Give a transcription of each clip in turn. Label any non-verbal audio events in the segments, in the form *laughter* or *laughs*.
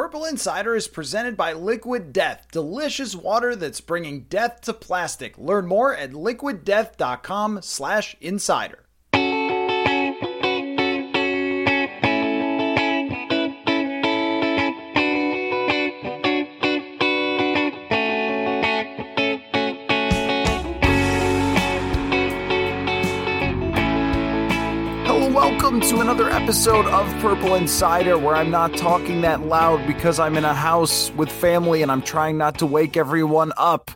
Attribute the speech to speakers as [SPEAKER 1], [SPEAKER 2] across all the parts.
[SPEAKER 1] Purple Insider is presented by Liquid Death, delicious water that's bringing death to plastic. Learn more at liquiddeath.com/insider. welcome to another episode of Purple Insider, where I'm not talking that loud because I'm in a house with family and I'm trying not to wake everyone up.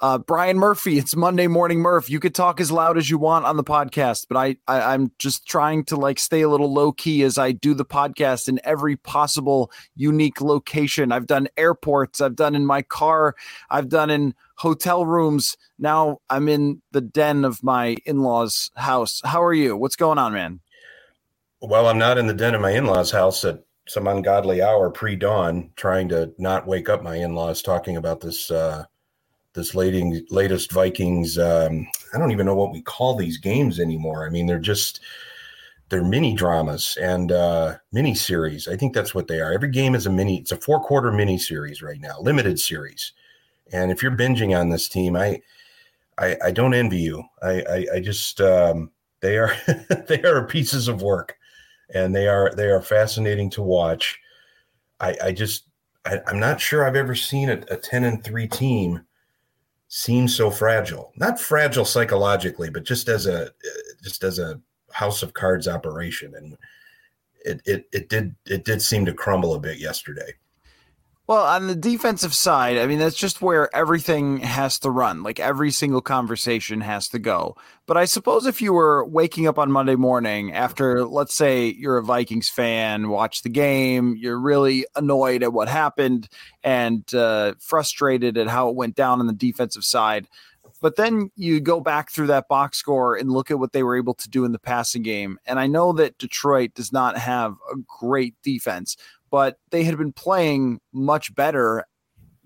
[SPEAKER 1] Uh, Brian Murphy, it's Monday morning, Murph. You could talk as loud as you want on the podcast, but I, I I'm just trying to like stay a little low key as I do the podcast in every possible unique location. I've done airports, I've done in my car, I've done in hotel rooms. Now I'm in the den of my in-laws' house. How are you? What's going on, man?
[SPEAKER 2] Well, I'm not in the den of my in-laws' house at some ungodly hour pre-dawn, trying to not wake up my in-laws, talking about this uh, this latest latest Vikings. Um, I don't even know what we call these games anymore. I mean, they're just they're mini dramas and uh, mini series. I think that's what they are. Every game is a mini. It's a four quarter mini series right now, limited series. And if you're binging on this team, I I, I don't envy you. I I, I just um, they are *laughs* they are pieces of work and they are they are fascinating to watch. I, I just I, am not sure I've ever seen a, a 10 and 3 team seem so fragile. Not fragile psychologically, but just as a just as a house of cards operation. And it it it did it did seem to crumble a bit yesterday.
[SPEAKER 1] Well, on the defensive side, I mean, that's just where everything has to run. Like every single conversation has to go. But I suppose if you were waking up on Monday morning after, let's say, you're a Vikings fan, watch the game, you're really annoyed at what happened and uh, frustrated at how it went down on the defensive side. But then you go back through that box score and look at what they were able to do in the passing game. And I know that Detroit does not have a great defense, but they had been playing much better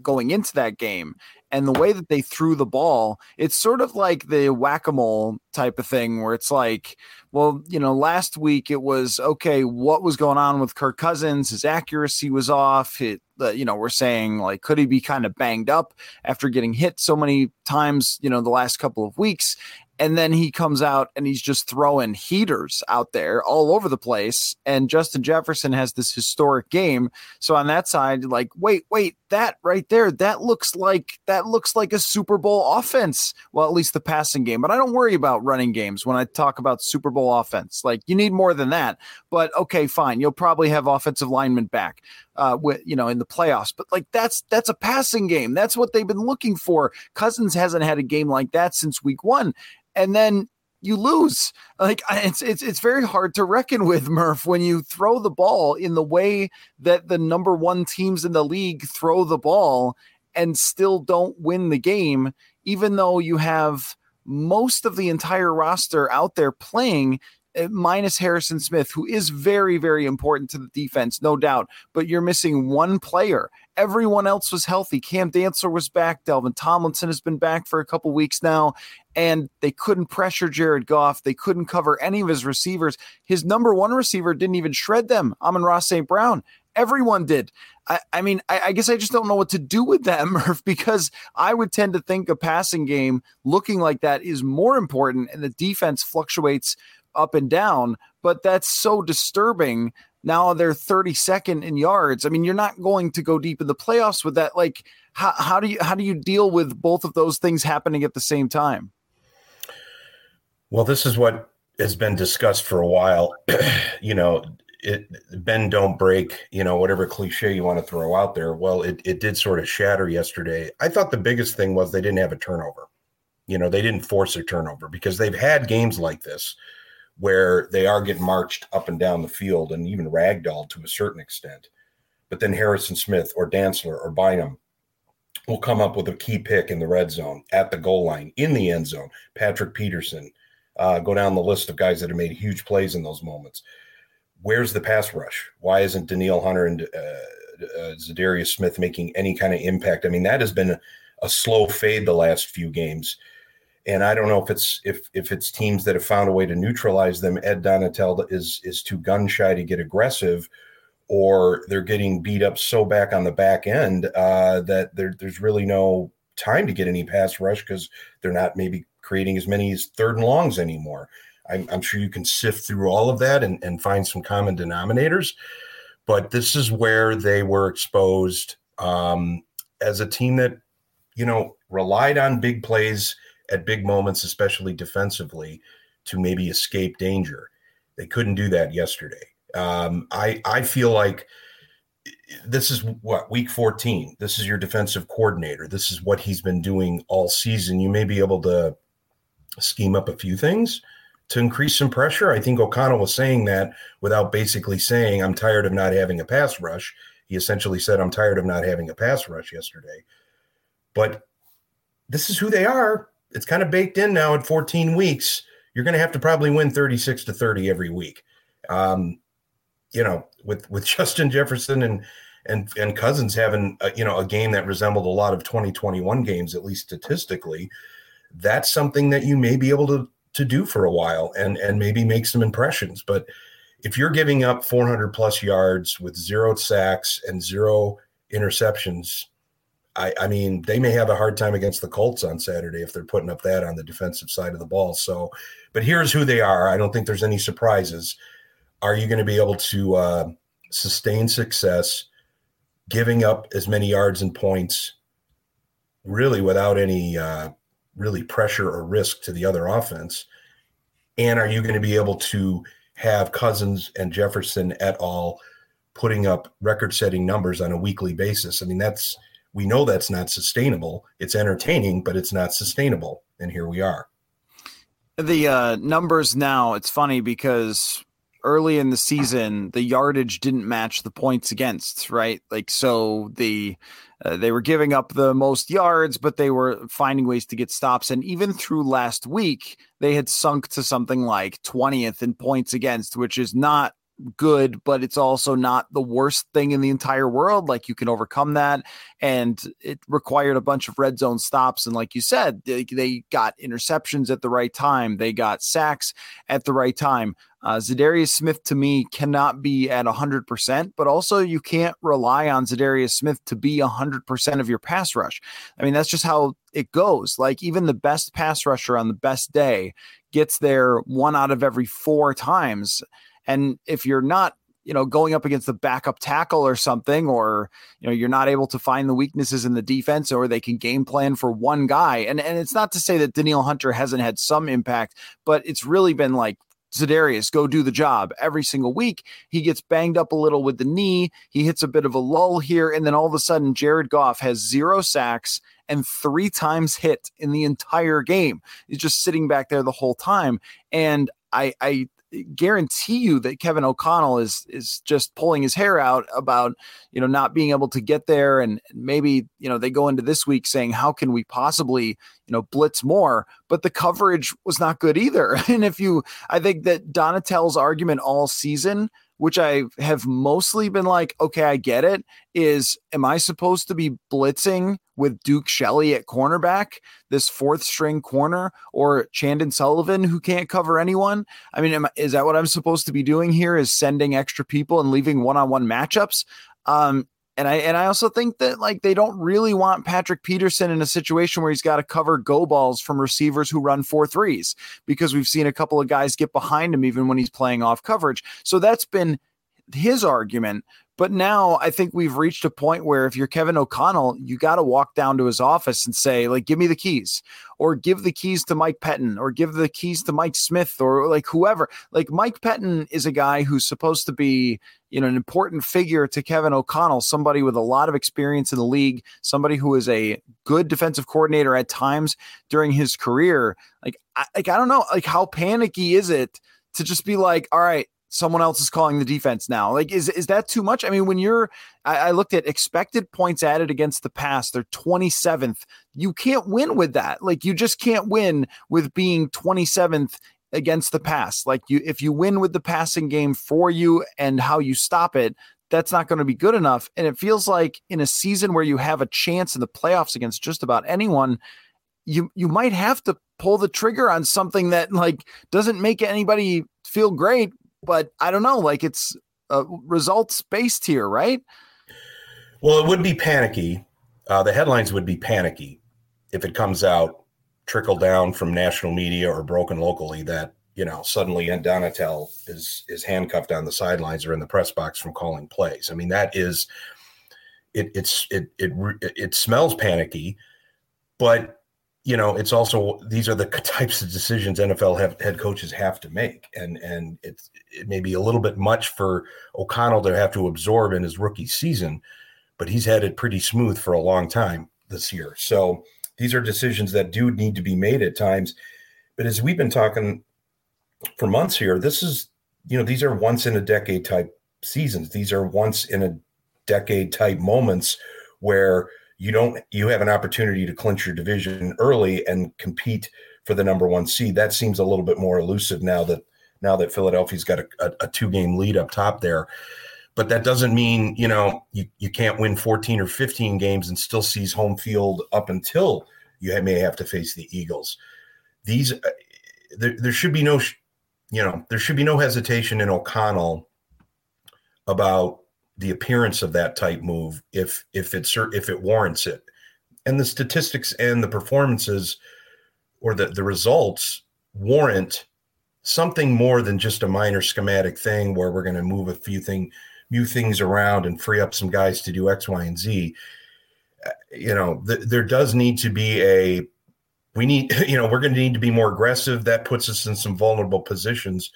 [SPEAKER 1] going into that game. And the way that they threw the ball, it's sort of like the whack a mole type of thing where it's like, well, you know, last week it was okay, what was going on with Kirk Cousins? His accuracy was off. It, uh, you know, we're saying like, could he be kind of banged up after getting hit so many times, you know, the last couple of weeks? And then he comes out and he's just throwing heaters out there all over the place. And Justin Jefferson has this historic game. So on that side like wait wait that right there that looks like that looks like a Super Bowl offense. Well at least the passing game. But I don't worry about running games when I talk about Super Bowl offense. Like you need more than that. But okay fine. You'll probably have offensive linemen back uh, with you know in the playoffs. But like that's that's a passing game. That's what they've been looking for. Cousins hasn't had a game like that since week one, and then you lose. Like it's it's it's very hard to reckon with Murph when you throw the ball in the way that the number one teams in the league throw the ball and still don't win the game, even though you have most of the entire roster out there playing Uh, minus Harrison Smith, who is very, very important to the defense, no doubt. But you're missing one player. Everyone else was healthy. Cam Dantzler was back. Dalvin Tomlinson has been back for a couple weeks now. And they couldn't pressure Jared Goff. They couldn't cover any of his receivers. His number one receiver didn't even shred them. Amon-Ra St. Brown. Everyone did. I, I mean, I, I, guess I just don't know what to do with that, *laughs* Murph, because I would tend to think a passing game looking like that is more important and the defense fluctuates up and down, but that's so disturbing. Now they're 32nd in yards. I mean, you're not going to go deep in the playoffs with that. Like, how, how do you how do you deal with both of those things happening at the same time?
[SPEAKER 2] Well, this is what has been discussed for a while. *clears throat* you know, it bend don't break, you know, whatever cliche you want to throw out there. Well, it, it did sort of shatter yesterday. I thought the biggest thing was they didn't have a turnover. You know, they didn't force a turnover because they've had games like this where they are getting marched up and down the field and even ragdolled to a certain extent. but then Harrison Smith or Dantzler or Bynum will come up with a key pick in the red zone, at the goal line, in the end zone. Patrick Peterson, uh, go down the list of guys that have made huge plays in those moments. Where's the pass rush? Why isn't Danielle Hunter and uh, uh, Za'Darius Smith making any kind of impact? I mean, that has been a slow fade the last few games and I don't know if it's if if it's teams that have found a way to neutralize them. Ed Donatell is is too gun shy to get aggressive, or they're getting beat up so back on the back end uh, that there, there's really no time to get any pass rush because they're not maybe creating as many as third and longs anymore. I'm, I'm sure you can sift through all of that and, and find some common denominators, but this is where they were exposed um, as a team that you know relied on big plays at big moments, especially defensively, to maybe escape danger. They couldn't do that yesterday. Um, I I feel like this is what week 14. This is your defensive coordinator. This is what he's been doing all season. You may be able to scheme up a few things to increase some pressure. I think O'Connell was saying that without basically saying, I'm tired of not having a pass rush. He essentially said, I'm tired of not having a pass rush yesterday. But this is who they are. It's kind of baked in now at 14 weeks. You're going to have to probably win 36 to 30 every week. Um, you know, with with *laughs* Justin Jefferson and and and Cousins having a, you know a game that resembled a lot of 2021 games, at least statistically, that's something that you may be able to to do for a while and and maybe make some impressions. But if you're giving up 400 plus yards with zero sacks and zero interceptions, I, I mean, they may have a hard time against the Colts on Saturday if they're putting up that on the defensive side of the ball. So, but here's who they are. I don't think there's any surprises are you going to be able to uh, sustain success giving up as many yards and points really without any uh, really pressure or risk to the other offense and are you going to be able to have cousins and jefferson at all putting up record setting numbers on a weekly basis i mean that's we know that's not sustainable. It's entertaining but it's not sustainable. And here we are.
[SPEAKER 1] The uh, numbers now it's funny because early in the season the yardage didn't match the points against right? Like so the uh, they were giving up the most yards but they were finding ways to get stops. And even through last week they had sunk to something like 20th in points against which is not good, but it's also not the worst thing in the entire world. Like you can overcome that. And it required a bunch of red zone stops. And like you said, they, they got interceptions at the right time, they got sacks at the right time. Uh, Za'Darius Smith to me cannot be at 100%, but also you can't rely on Za'Darius Smith to be 100% of your pass rush. I mean, that's just how it goes. Like even the best pass rusher on the best day gets there one out of every four times. And if you're not, you know, going up against the backup tackle or something, or you know, you're not able to find the weaknesses in the defense, or they can game plan for one guy. And and it's not to say that Danielle Hunter hasn't had some impact, but it's really been like Za'Darius, go do the job every single week. He gets banged up a little with the knee. He hits a bit of a lull here. And then all of a sudden, Jared Goff has zero sacks and three times hit in the entire game. He's just sitting back there the whole time. And I, I guarantee you that Kevin O'Connell is is just pulling his hair out about you know not being able to get there, and maybe you know they go into this week saying how can we possibly you know blitz more, but the coverage was not good either. *laughs* And if you, I think that Donatell's argument all season which I have mostly been like, okay, I get it, is am I supposed to be blitzing with Duke Shelley at cornerback, this fourth string corner, or Chandon Sullivan who can't cover anyone? I mean, am, is that what I'm supposed to be doing here? Is sending extra people and leaving one on one matchups? Um, and I and I also think that like they don't really want Patrick Peterson in a situation where he's got to cover go balls from receivers who run four threes because we've seen a couple of guys get behind him even when he's playing off coverage. So that's been his argument. But now I think we've reached a point where if you're Kevin O'Connell, you got to walk down to his office and say, like, give me the keys, or give the keys to Mike Pettine, or give the keys to Mike Smith, or like whoever. Like Mike Pettine is a guy who's supposed to be, you know, an important figure to Kevin O'Connell, somebody with a lot of experience in the league, somebody who is a good defensive coordinator at times during his career. Like, I, like I don't know, like how panicky is it to just be like, all right, someone else is calling the defense now. Like, is is that too much? I mean, when you're, I, I, looked at expected points added against the pass, they're 27th. You can't win with that. Like, you just can't win with being 27th against the pass. Like, you if you win with the passing game for you and how you stop it, that's not going to be good enough. And it feels like in a season where you have a chance in the playoffs against just about anyone, you you might have to pull the trigger on something that like doesn't make anybody feel great but I don't know. Like it's uh, results based here, right?
[SPEAKER 2] Well, it would be panicky. Uh, the headlines would be panicky if it comes out trickle down from national media or broken locally that you know suddenly Ed Donatell is is handcuffed on the sidelines or in the press box from calling plays. I mean that is it it's it it it smells panicky, but you know, it's also these are the *laughs* types of decisions NFL have, head coaches have to make, and and it's it may be a little bit much for O'Connell to have to absorb in his rookie season, but he's had it pretty smooth for a long time this year. So these are decisions that do need to be made at times. But as we've been talking for months here, this is you know these are once in a decade type seasons. These are once in a decade type moments where you don't you have an opportunity to clinch your division early and compete for the number one seed. That seems a little bit more elusive now that now that Philadelphia's got a, a, a two game lead up top there. But that doesn't mean you know you, you can't win 14 or 15 games and still seize home field up until you may have to face the Eagles. These uh, there, there should be no you know there should be no hesitation in O'Connell about the appearance of that type move if if it if it warrants it. And the statistics and the performances or the the results warrant something more than just a minor schematic thing where we're going to move a few thing move things around and free up some guys to do x y and z. Uh, you know th- there does need to be a we need *laughs* you know we're going to need to be more aggressive. That puts us in some vulnerable positions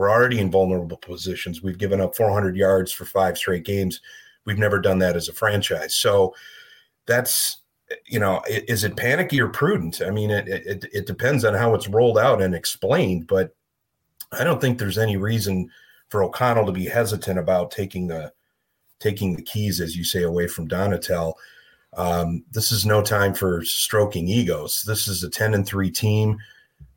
[SPEAKER 2] we're already in vulnerable positions. We've given up 400 yards for five straight games. We've never done that as a franchise. So that's, you know, is it panicky or prudent? I mean, it, it, it depends on how it's rolled out and explained, but I don't think there's any reason for O'Connell to be hesitant about taking the taking the keys, as you say, away from Donatell. Um, this is no time for stroking egos. This is a 10 and 3 team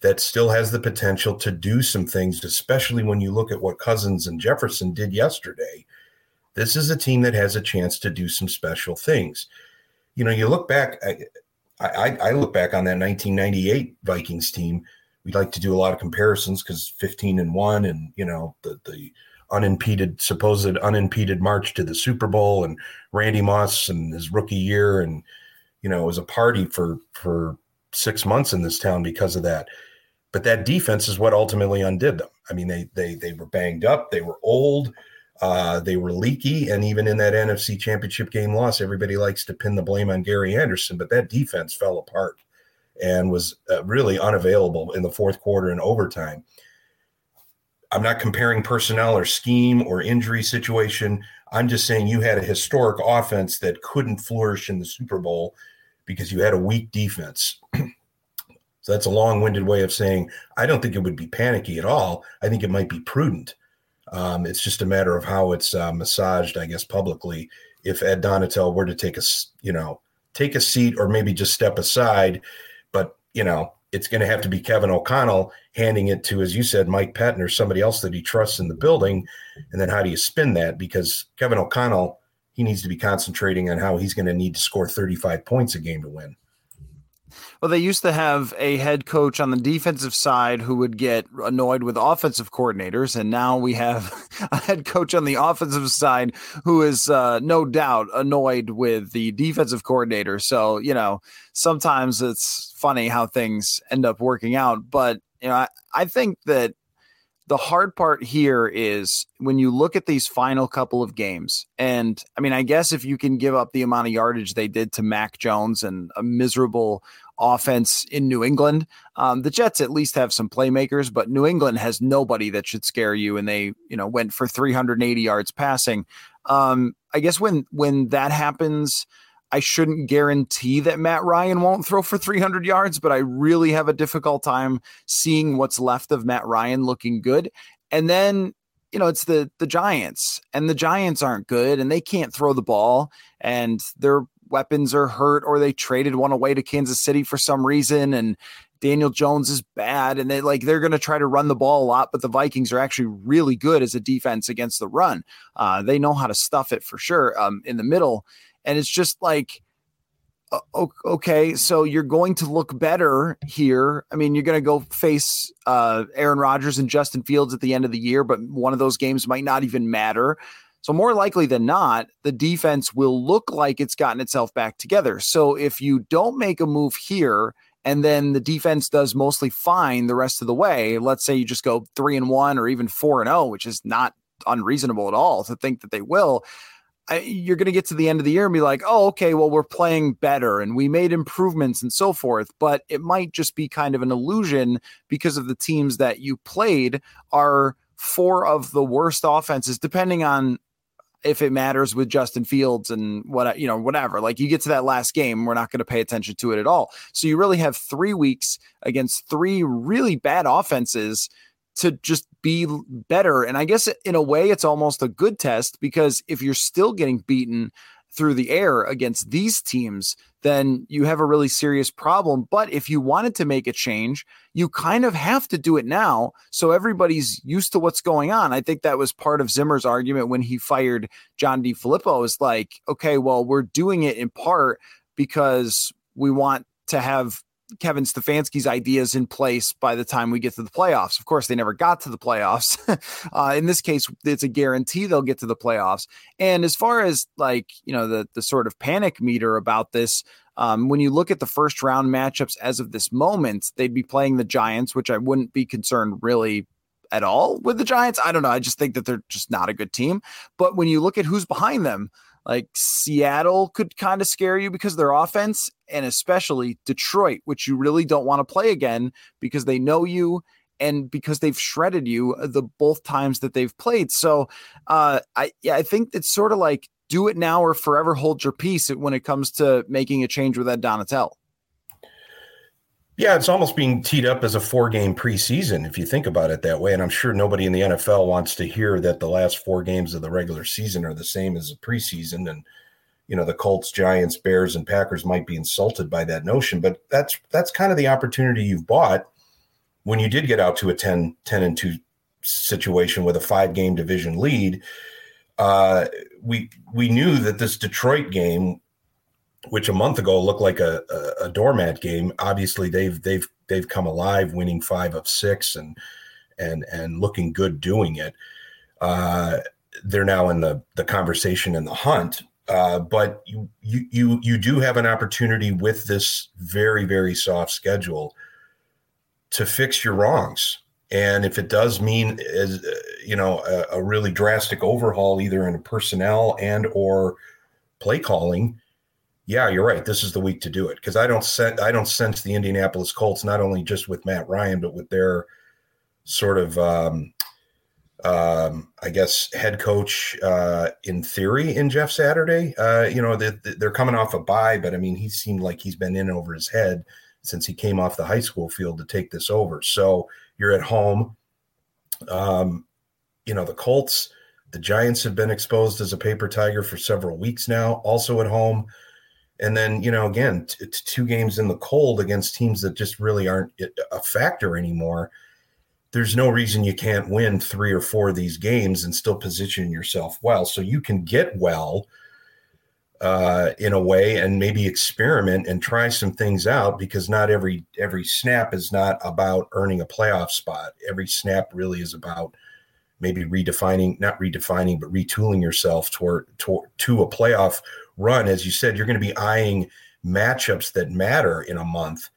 [SPEAKER 2] that still has the potential to do some things, especially when you look at what Cousins and Jefferson did yesterday. This is a team that has a chance to do some special things. You know, you look back, I, I, I look back on that 1998 Vikings team. We'd like to do a lot of comparisons because 15 and one, and you know the the unimpeded, supposed unimpeded march to the Super Bowl, and Randy Moss and his rookie year, and you know it was a party for for six months in this town because of that. But that defense is what ultimately undid them. I mean, they they they were banged up, they were old, uh, they were leaky, and even in that NFC Championship game loss, everybody likes to pin the blame on Gary Anderson, but that defense fell apart and was uh, really unavailable in the fourth quarter and overtime. I'm not comparing personnel or scheme or injury situation. I'm just saying you had a historic offense that couldn't flourish in the Super Bowl because you had a weak defense. *clears throat* So that's a long-winded way of saying I don't think it would be panicky at all. I think it might be prudent. Um, it's just a matter of how it's uh, massaged, I guess, publicly. If Ed Donatell were to take a, you know, take a seat or maybe just step aside, but you know, it's going to have to be Kevin O'Connell handing it to, as you said, Mike Pettine or somebody else that he trusts in the building. And then how do you spin that? Because Kevin O'Connell, he needs to be concentrating on how he's going to need to score 35 points a game to win.
[SPEAKER 1] Well, they used to have a head coach on the defensive side who would get annoyed with offensive coordinators, and now we have *laughs* a head coach on the offensive side who is uh, no doubt annoyed with the defensive coordinator. So you know, sometimes it's funny how things end up working out. But you know, I, I think that the hard part here is when you look at these final couple of games, and I mean, I guess if you can give up the amount of yardage they did to Mac Jones and a miserable offense in New England. Um, the Jets at least have some playmakers, but New England has nobody that should scare you. And they, you know, went for 380 yards passing. Um, I guess when when that happens, I shouldn't guarantee that Matt Ryan won't throw for 300 yards, but I really have a difficult time seeing what's left of Matt Ryan looking good. And then you know, it's the the Giants, and the Giants aren't good, and they can't throw the ball, and their weapons are hurt, or they traded one away to Kansas City for some reason, and Daniel Jones is bad, and they like they're going to try to run the ball a lot, but the Vikings are actually really good as a defense against the run. Uh, they know how to stuff it for sure um, in the middle, and it's just like okay, so you're going to look better here. I mean, you're going to go face uh, Aaron Rodgers and Justin Fields at the end of the year, but one of those games might not even matter. So, more likely than not, the defense will look like it's gotten itself back together. So, if you don't make a move here and then the defense does mostly fine the rest of the way, let's say you just go three and one or even four and oh, which is not unreasonable at all to think that they will I, you're going to get to the end of the year and be like, oh, okay, well, we're playing better and we made improvements and so forth. But it might just be kind of an illusion because of the teams that you played are four of the worst offenses, depending on if it matters with Justin Fields and what, you know, whatever. Like you get to that last game, we're not going to pay attention to it at all. So you really have three weeks against three really bad offenses to just be better. And I guess in a way, it's almost a good test because if you're still getting beaten through the air against these teams, then you have a really serious problem. But if you wanted to make a change, you kind of have to do it now. So everybody's used to what's going on. I think that was part of Zimmer's argument when he fired John DeFilippo is like, okay, well, we're doing it in part because we want to have Kevin Stefanski's ideas in place by the time we get to the playoffs. Of course, they never got to the playoffs. *laughs* uh, in this case, it's a guarantee they'll get to the playoffs. And as far as like you know the the sort of panic meter about this, um, when you look at the first round matchups as of this moment, they'd be playing the Giants, which I wouldn't be concerned really at all with the Giants. I don't know. I just think that they're just not a good team. But when you look at who's behind them, like Seattle could kind of scare you because their offense, and especially Detroit, which you really don't want to play again because they know you and because they've shredded you the both times that they've played. So uh, I yeah, I think it's sort of like do it now or forever hold your peace when it comes to making a change with that Donatell.
[SPEAKER 2] Yeah, it's almost being teed up as a four game preseason if you think about it that way. And I'm sure nobody in the NFL wants to hear that the last four games of the regular season are the same as the preseason. And, you know, the Colts, Giants, Bears, and Packers might be insulted by that notion. But that's that's kind of the opportunity you've bought when you did get out to a 10, 10 and 2 situation with a five game division lead. Uh, we we knew that this Detroit game which a month ago looked like a, a, a, doormat game. Obviously, they've they've they've come alive, winning five of six and and and looking good doing it. Uh, they're now in the the conversation and the hunt. Uh, but you you you you do have an opportunity with this very very soft schedule to fix your wrongs. And if it does mean, as you know, a, a really drastic overhaul, either in personnel and or play calling, yeah, you're right. This is the week to do it because I don't sense I don't sense the Indianapolis Colts not only just with Matt Ryan but with their sort of um, um, I guess head coach uh, in theory in Jeff Saturday. Uh, you know they, they're coming off a bye, but I mean he seemed like he's been in over his head since he came off the high school field to take this over. So you're at home. Um, you know the Colts, the Giants have been exposed as a paper tiger for several weeks now. Also at home and then, you know, again, it's two games in the cold against teams that just really aren't a factor anymore. There's no reason you can't win three or four of these games and still position yourself well. So you can get well uh, in a way and maybe experiment and try some things out because not every every snap is not about earning a playoff spot. Every snap really is about maybe redefining, not redefining, but retooling yourself toward, toward to a playoff run, as you said, you're going to be eyeing matchups that matter in a month.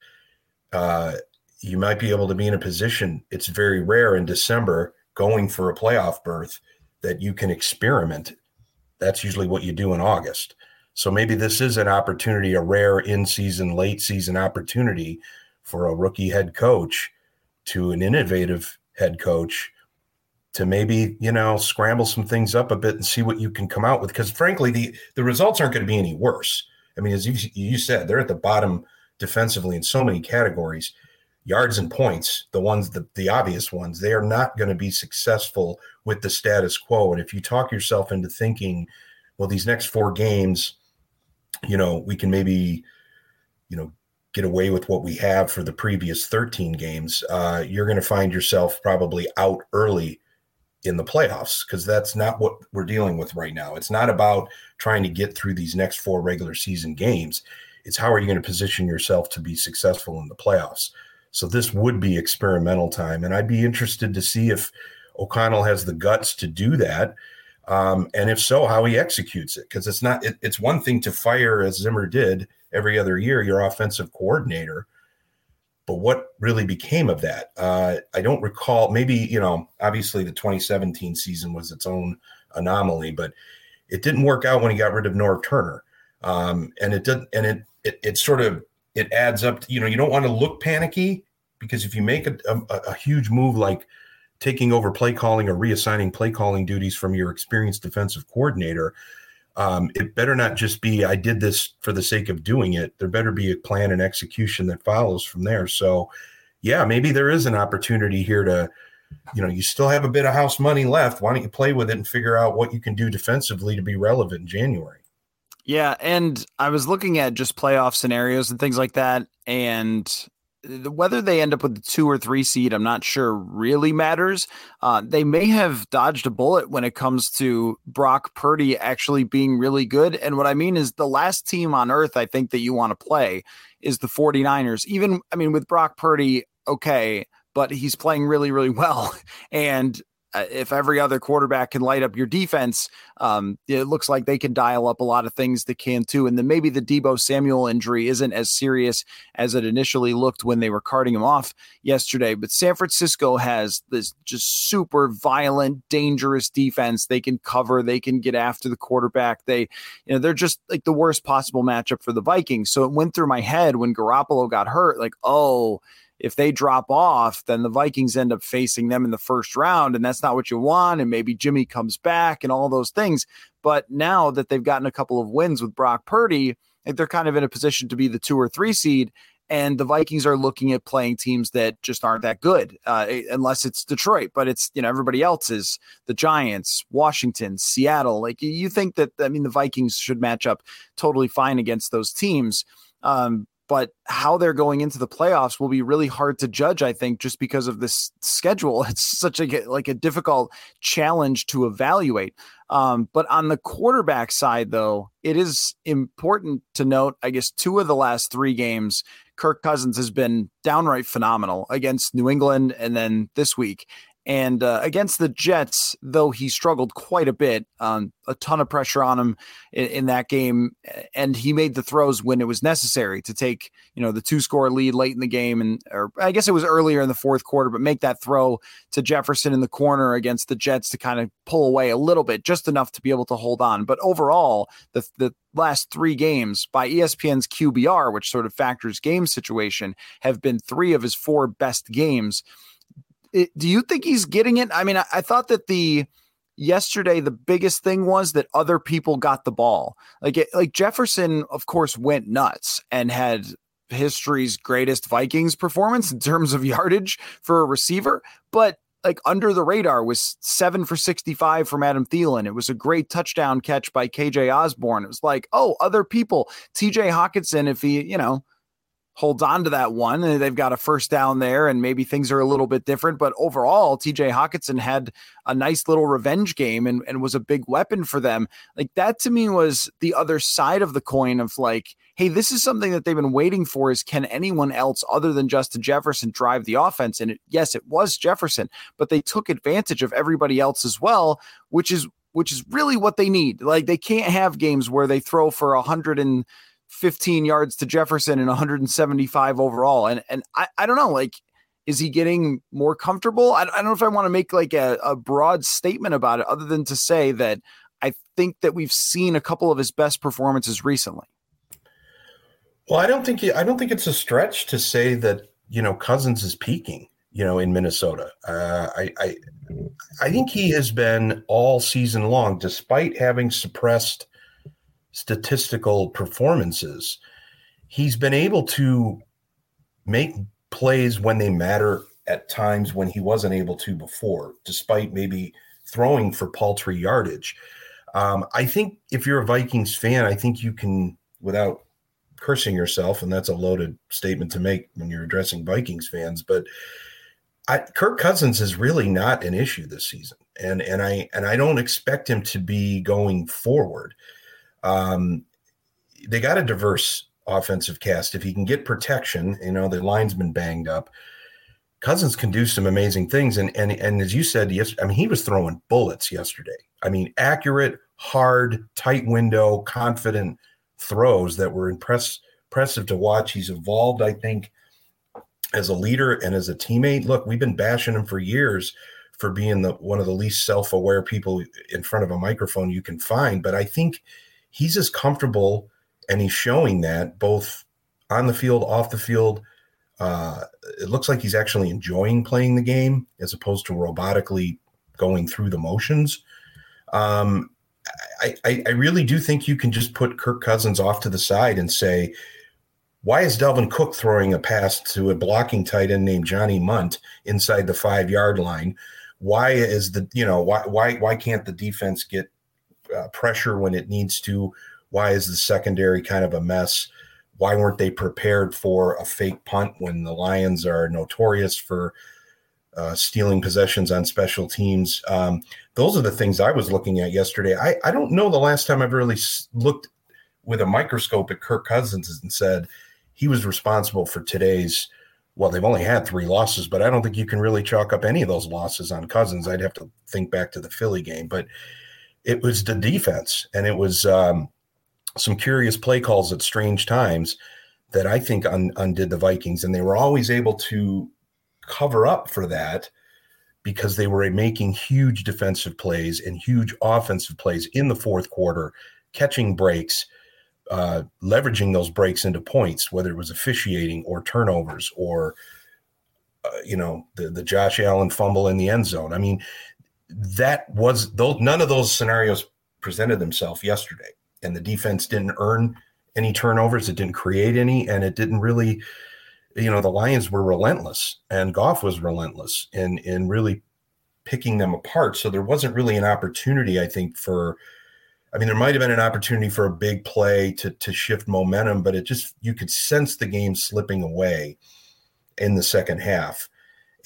[SPEAKER 2] Uh, you might be able to be in a position, it's very rare in December going for a playoff berth that you can experiment. That's usually what you do in August. So maybe this is an opportunity, a rare in season, late season opportunity for a rookie head coach to an innovative head coach to maybe you know scramble some things up a bit and see what you can come out with because frankly the the results aren't going to be any worse i mean as you, you said they're at the bottom defensively in so many categories yards and points, the ones the, the obvious ones, they are not going to be successful with the status quo. And if you talk yourself into thinking, well, these next four games, you know, we can maybe, you know, get away with what we have for the previous 13 games, uh, you're going to find yourself probably out early in the playoffs because that's not what we're dealing with right now. It's not about trying to get through these next four regular season games. It's how are you going to position yourself to be successful in the playoffs. So this would be experimental time, and I'd be interested to see if O'Connell has the guts to do that, um, and if so, how he executes it. Because it's not it, it's one thing to fire as Zimmer did every other year your offensive coordinator but what really became of that? Uh, I don't recall. Maybe you know, obviously the 2017 season was its own anomaly, but it didn't work out when he got rid of Norv Turner, um, and it did, and it, it it sort of it adds up. To, you know, you don't want to look panicky because if you make a, a, a huge move like taking over play calling or reassigning play calling duties from your experienced defensive coordinator, um, it better not just be I did this for the sake of doing it. There better be a plan and execution that follows from there. So, yeah, maybe there is an opportunity here to, you know, you still have a bit of house money left. Why don't you play with it and figure out what you can do defensively to be relevant in January?
[SPEAKER 1] Yeah, and I was looking at just playoff scenarios and things like that, and whether they end up with the two or three seed, I'm not sure really matters. Uh, they may have dodged a bullet when it comes to Brock Purdy actually being really good. And what I mean is the last team on earth I think that you want to play is the 49ers. Even, I mean, with Brock Purdy, okay, but he's playing really, really *laughs* well. And if every other quarterback can light up your defense, um, it looks like they can dial up a lot of things that can too. And then maybe the Deebo Samuel injury isn't as serious as it initially looked when they were carting him off yesterday. But San Francisco has this just super violent, dangerous defense. They can cover, they can get after the quarterback. They, you know, they're just like the worst possible matchup for the Vikings. So it went through my head when Garoppolo got hurt, like, oh, if they drop off, then the Vikings end up facing them in the first round, and that's not what you want. And maybe Jimmy comes back and all those things. But now that they've gotten a couple of wins with Brock Purdy, they're kind of in a position to be the two or three seed. And the Vikings are looking at playing teams that just aren't that good, uh, unless it's Detroit. But it's you know everybody else is the Giants, Washington, Seattle. Like you think that I mean the Vikings should match up totally fine against those teams. Um, but how they're going into the playoffs will be really hard to judge i think just because of this schedule. *laughs* It's such a like a difficult challenge to evaluate. Um, but on the quarterback side though it is important to note i guess two of the last three games kirk cousins has been downright phenomenal against new england and then this week and uh, against the Jets, though he struggled quite a bit, um, a ton of pressure on him in, in, that game, and he made the throws when it was necessary to take, you know, the two score lead late in the game, and or I guess it was earlier in the fourth quarter, but make that throw to Jefferson in the corner against the Jets to kind of pull away a little bit, just enough to be able to hold on. But overall, the the last three games by ESPN's QBR, which sort of factors game situation, have been three of his four best games it, do you think he's getting it? I mean, I, I thought that the yesterday the biggest thing was that other people got the ball. Like it, like Jefferson, of course, went nuts and had history's greatest Vikings performance in terms of *laughs* yardage for a receiver, but like under the radar was seven for 65 from Adam Thielen. It was a great touchdown catch by KJ Osborn. It was like, oh, other people, TJ Hockenson, if he, you know, holds on to that one. And they've got a first down there, and maybe things are a little bit different. But overall, TJ Hockenson had a nice little revenge game and, and was a big weapon for them. Like that to me was the other side of the coin of like, hey, this is something that they've been waiting for is can anyone else other than Justin Jefferson drive the offense? And it, yes, it was Jefferson, but they took advantage of everybody else as well, which is which is really what they need. Like they can't have games where they throw for a hundred and 15 yards to Jefferson and 175 overall. And and I, I don't know, like, is he getting more comfortable? I, I don't know if I want to make like a, a broad statement about it, other than to say that I think that we've seen a couple of his best performances recently.
[SPEAKER 2] Well, I don't think I don't think it's a stretch to say that you know Cousins is peaking. You know, in Minnesota, uh, I, I I think he has been all season long, despite having suppressed statistical performances, he's been able to make plays when they matter at times when he wasn't able to before, despite maybe throwing for paltry yardage. Um, I think if you're a Vikings fan, I think you can, without cursing yourself, and that's a loaded statement to make when you're addressing Vikings fans, but I, Kirk Cousins is really not an issue this season, and and I and I don't expect him to be going forward. Um, they got a diverse offensive cast. If he can get protection, you know the line's been banged up. Cousins can do some amazing things, and and and as you said, yes, I mean he was throwing bullets yesterday. I mean accurate, hard, tight window, confident throws that were impress, impressive to watch. He's evolved, I think, as a leader and as a teammate. Look, we've been bashing him for years for being the one of the least self-aware people in front of a microphone you can find, but I think he's as comfortable and he's showing that both on the field, off the field. Uh, it looks like he's actually enjoying playing the game as opposed to robotically going through the motions. Um, I, I, I really do think you can just put Kirk Cousins off to the side and say, why is Dalvin Cook throwing a pass to a blocking tight end named Johnny Mundt inside the five yard line? Why is the you know why why why can't the defense get uh, pressure when it needs to? Why is the secondary kind of a mess? Why weren't they prepared for a fake punt when the Lions are notorious for uh, stealing possessions on special teams? Um, those are the things I was looking at yesterday. I, I don't know the last time I've really looked with a microscope at Kirk Cousins and said he was responsible for today's. Well, they've only had three losses, but I don't think you can really chalk up any of those losses on Cousins. I'd have to think back to the Philly game, but it was the defense and it was um, some curious play calls at strange times that I think un- undid the Vikings, and they were always able to cover up for that because they were making huge defensive plays and huge offensive plays in the fourth quarter, catching breaks, uh, leveraging those breaks into points, whether it was officiating or turnovers or uh, you know the the Josh Allen fumble in the end zone. I mean, that was those none of those scenarios presented themselves yesterday, and the defense didn't earn any turnovers. It didn't create any, and it didn't really you know the Lions were relentless and Goff was relentless in in really picking them apart. So there wasn't really an opportunity, I think, for I mean, there might have been an opportunity for a big play to to shift momentum, but it just you could sense the game slipping away in the second half.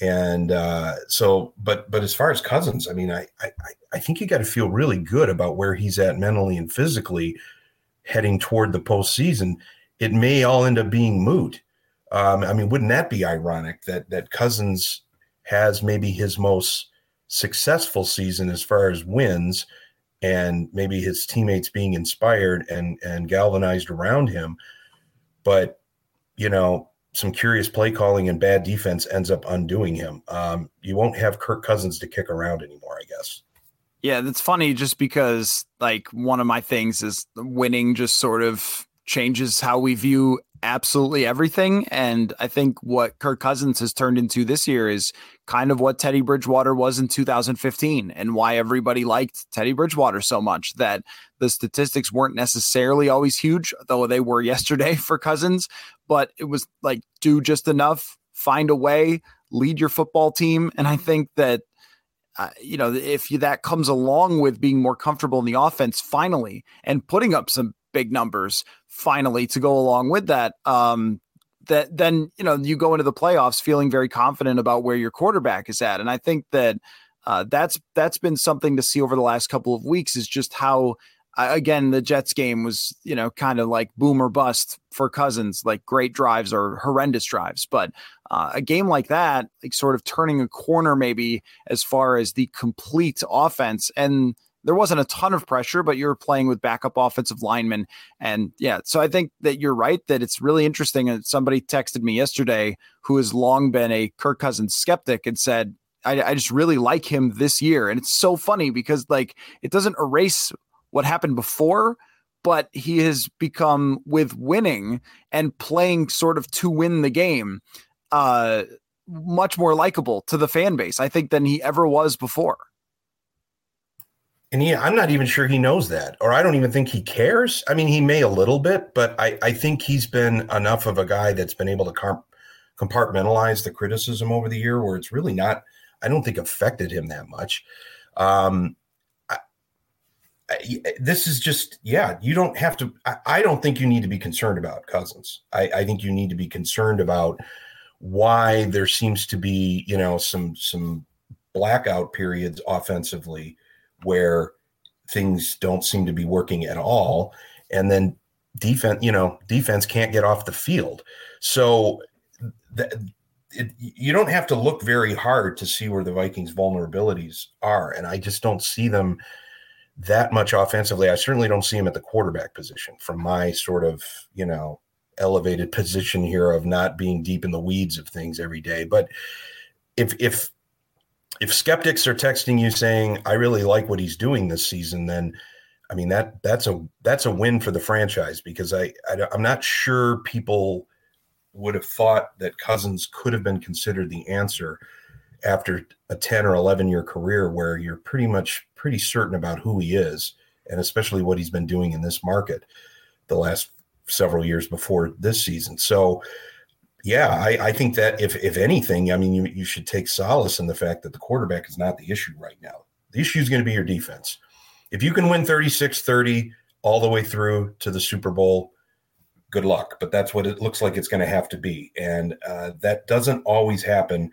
[SPEAKER 2] And uh, so, but but as far as Cousins, I mean, I I, I think you got to feel really good about where he's at mentally and physically heading toward the postseason. It may all end up being moot um, I mean, wouldn't that be ironic that that Cousins has maybe his most successful season as far as wins, and maybe his teammates being inspired and and galvanized around him, but you know some curious play calling and bad defense ends up undoing him. Um, you won't have Kirk Cousins to kick around anymore, I guess.
[SPEAKER 1] Yeah, that's funny just because like one of my things is winning just sort of changes how we view absolutely everything. And I think what Kirk Cousins has turned into this year is kind of what Teddy Bridgewater was in 2015 and why everybody liked Teddy Bridgewater so much that the statistics weren't necessarily always huge, though they were *laughs* yesterday for Cousins, but it was like do just enough, find a way, lead your football team. And I think that uh, you know, if you, that comes along with being more comfortable in the offense finally and putting up some big numbers finally to go along with that. Um, that then you know you go into the playoffs feeling very confident about where your quarterback is at, and I think that uh, that's that's been something to see over the last couple of weeks is just how again the Jets game was you know kind of like boom or bust for Cousins, like great drives or horrendous drives, but uh, a game like that, like sort of turning a corner maybe as far as the complete offense. And there wasn't a ton of pressure, but you're playing with backup offensive linemen. And yeah, so I think that you're right that it's really interesting. And somebody texted me yesterday who has long been a Kirk Cousins skeptic and said, I, I just really like him this year. And it's so funny because like it doesn't erase what happened before, but he has become with winning and playing sort of to win the game, uh, much more likable to the fan base, I think, than he ever was before.
[SPEAKER 2] And yeah, I'm not even sure he knows that, or I don't even think he cares. I mean, he may a little bit, but I, I think he's been enough of a guy that's been able to compartmentalize the criticism over the year where it's really not, I don't think affected him that much. Um, I, I, this is just, yeah, you don't have to, I, I, don't think you need to be concerned about Cousins. I think you need to be concerned about why there seems to be, you know, some, some blackout periods offensively where things don't seem to be working at all. And then defense, you know, defense can't get off the field. So it, you don't have to look very hard to see where the Vikings' vulnerabilities are. And I just don't see them that much offensively. I certainly don't see them at the quarterback position from my sort of, you know, elevated position here of not being deep in the weeds of things every day. But if, if, if skeptics are texting you saying, I really like what he's doing this season, then I mean that that's a that's a win for the franchise because I, I I'm not sure people would have thought that Cousins could have been considered the answer after a 10 or 11 year career where you're pretty much pretty certain about who he is and especially what he's been doing in this market the last several years before this season. So yeah, I, I think that if if anything, I mean you, you should take solace in the fact that the quarterback is not the issue right now. The issue is going to be your defense. If you can win 36-30 all the way through to the Super Bowl, good luck. But that's what it looks like it's going to have to be. And uh, that doesn't always happen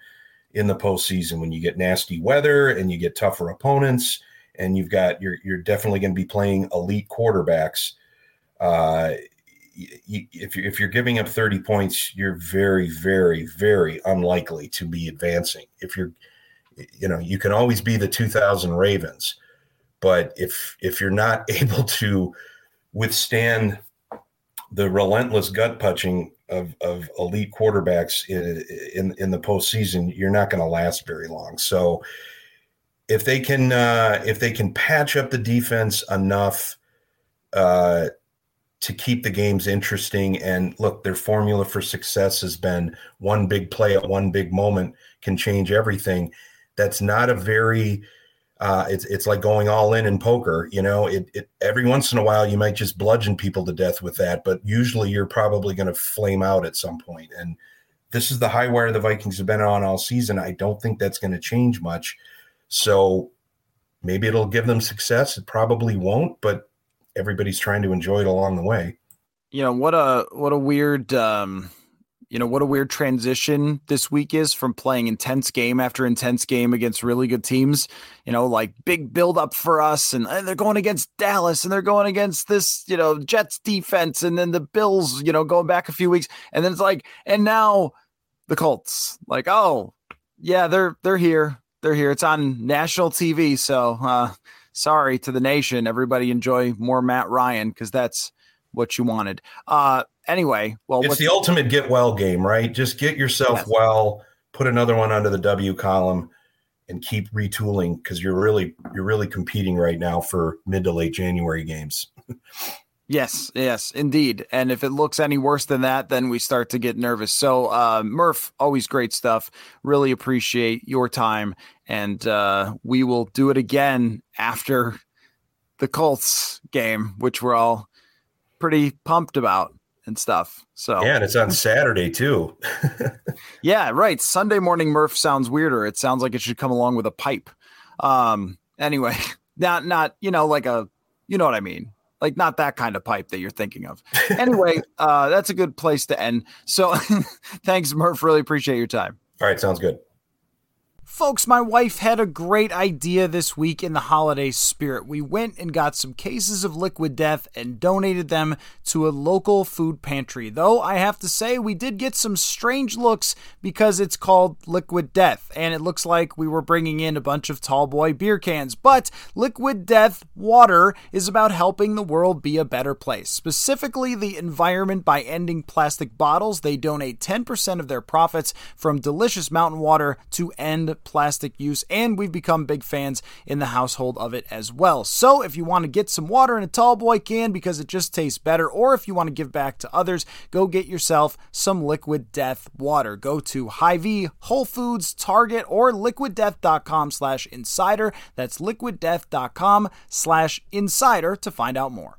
[SPEAKER 2] in the postseason when you get nasty weather and you get tougher opponents and you've got you're you're definitely going to be playing elite quarterbacks. Uh, if you're if you're giving up 30 points, you're very very very unlikely to be advancing. If you're you know you can always be the 2000 Ravens, but if if you're not *laughs* able to withstand the relentless gut punching of, of elite quarterbacks in, in, in the postseason, you're not going to last very long. So if they can uh, if they can patch up the defense enough uh, to keep the games interesting, and look, their formula for success has been one big play at one big moment can change everything. That's not a very uh, it's it's like going all in in poker. You know, it, it every once in a while you might just bludgeon people to death with that, but usually you're probably going to flame out at some point. And this is the high wire the Vikings have been on all season. I don't think that's going to change much. So maybe it'll give them success. It probably won't, but everybody's trying to enjoy it along the way.
[SPEAKER 1] You know what a what a weird um, you know what a weird transition this week is from playing intense game after intense game against really good teams. You know like big build up for us and, and, they're going against dallas and they're going against this you know jets defense and then the bills you know going back a few weeks. And then it's like and now the colts. Like oh yeah they're they're here. They're here. It's on national tv so uh sorry to the nation everybody enjoy more matt ryan because that's what you wanted uh anyway, well,
[SPEAKER 2] it's the ultimate get well game, right? Just get yourself yes. well, put another one under the W column, and keep retooling because you're really you're really competing right now for mid to late January games. *laughs*
[SPEAKER 1] Yes, yes, indeed. And if it looks any worse than that, then we start to get nervous. So, uh, Murph, always great stuff. Really appreciate your time. And uh, we will do it again after the Colts game, which we're all pretty pumped about and stuff. So
[SPEAKER 2] yeah, and it's on Saturday too. *laughs*
[SPEAKER 1] yeah, right. Sunday morning Murph sounds weirder. It sounds like it should come along with a pipe. Um. Anyway, *laughs* not not you know like a you know what I mean. Like not that kind of pipe that you're thinking of. *laughs* Anyway, uh, that's a good place to end. So, *laughs* thanks, Murph. Really appreciate your time.
[SPEAKER 2] All right, sounds good.
[SPEAKER 1] Folks, my wife had a great idea this week in the holiday spirit. We went and got some cases of liquid death and donated them to a local food pantry. Though I have to say, we did get some strange looks because it's called Liquid Death, and it looks like we were bringing in a bunch of tall boy beer cans. But Liquid Death water is about helping the world be a better place, specifically the environment by ending plastic bottles. They donate 10% of their profits from delicious mountain water to end plastic use, and we've become big fans in the household of it as well. So if you want to get some water in a tall boy can because it just tastes better, or if you want to give back to others, go get yourself some Liquid Death water. Go to Hy-Vee, Whole Foods, Target, or liquiddeath.com slash insider. That's liquiddeath.com slash insider to find out more.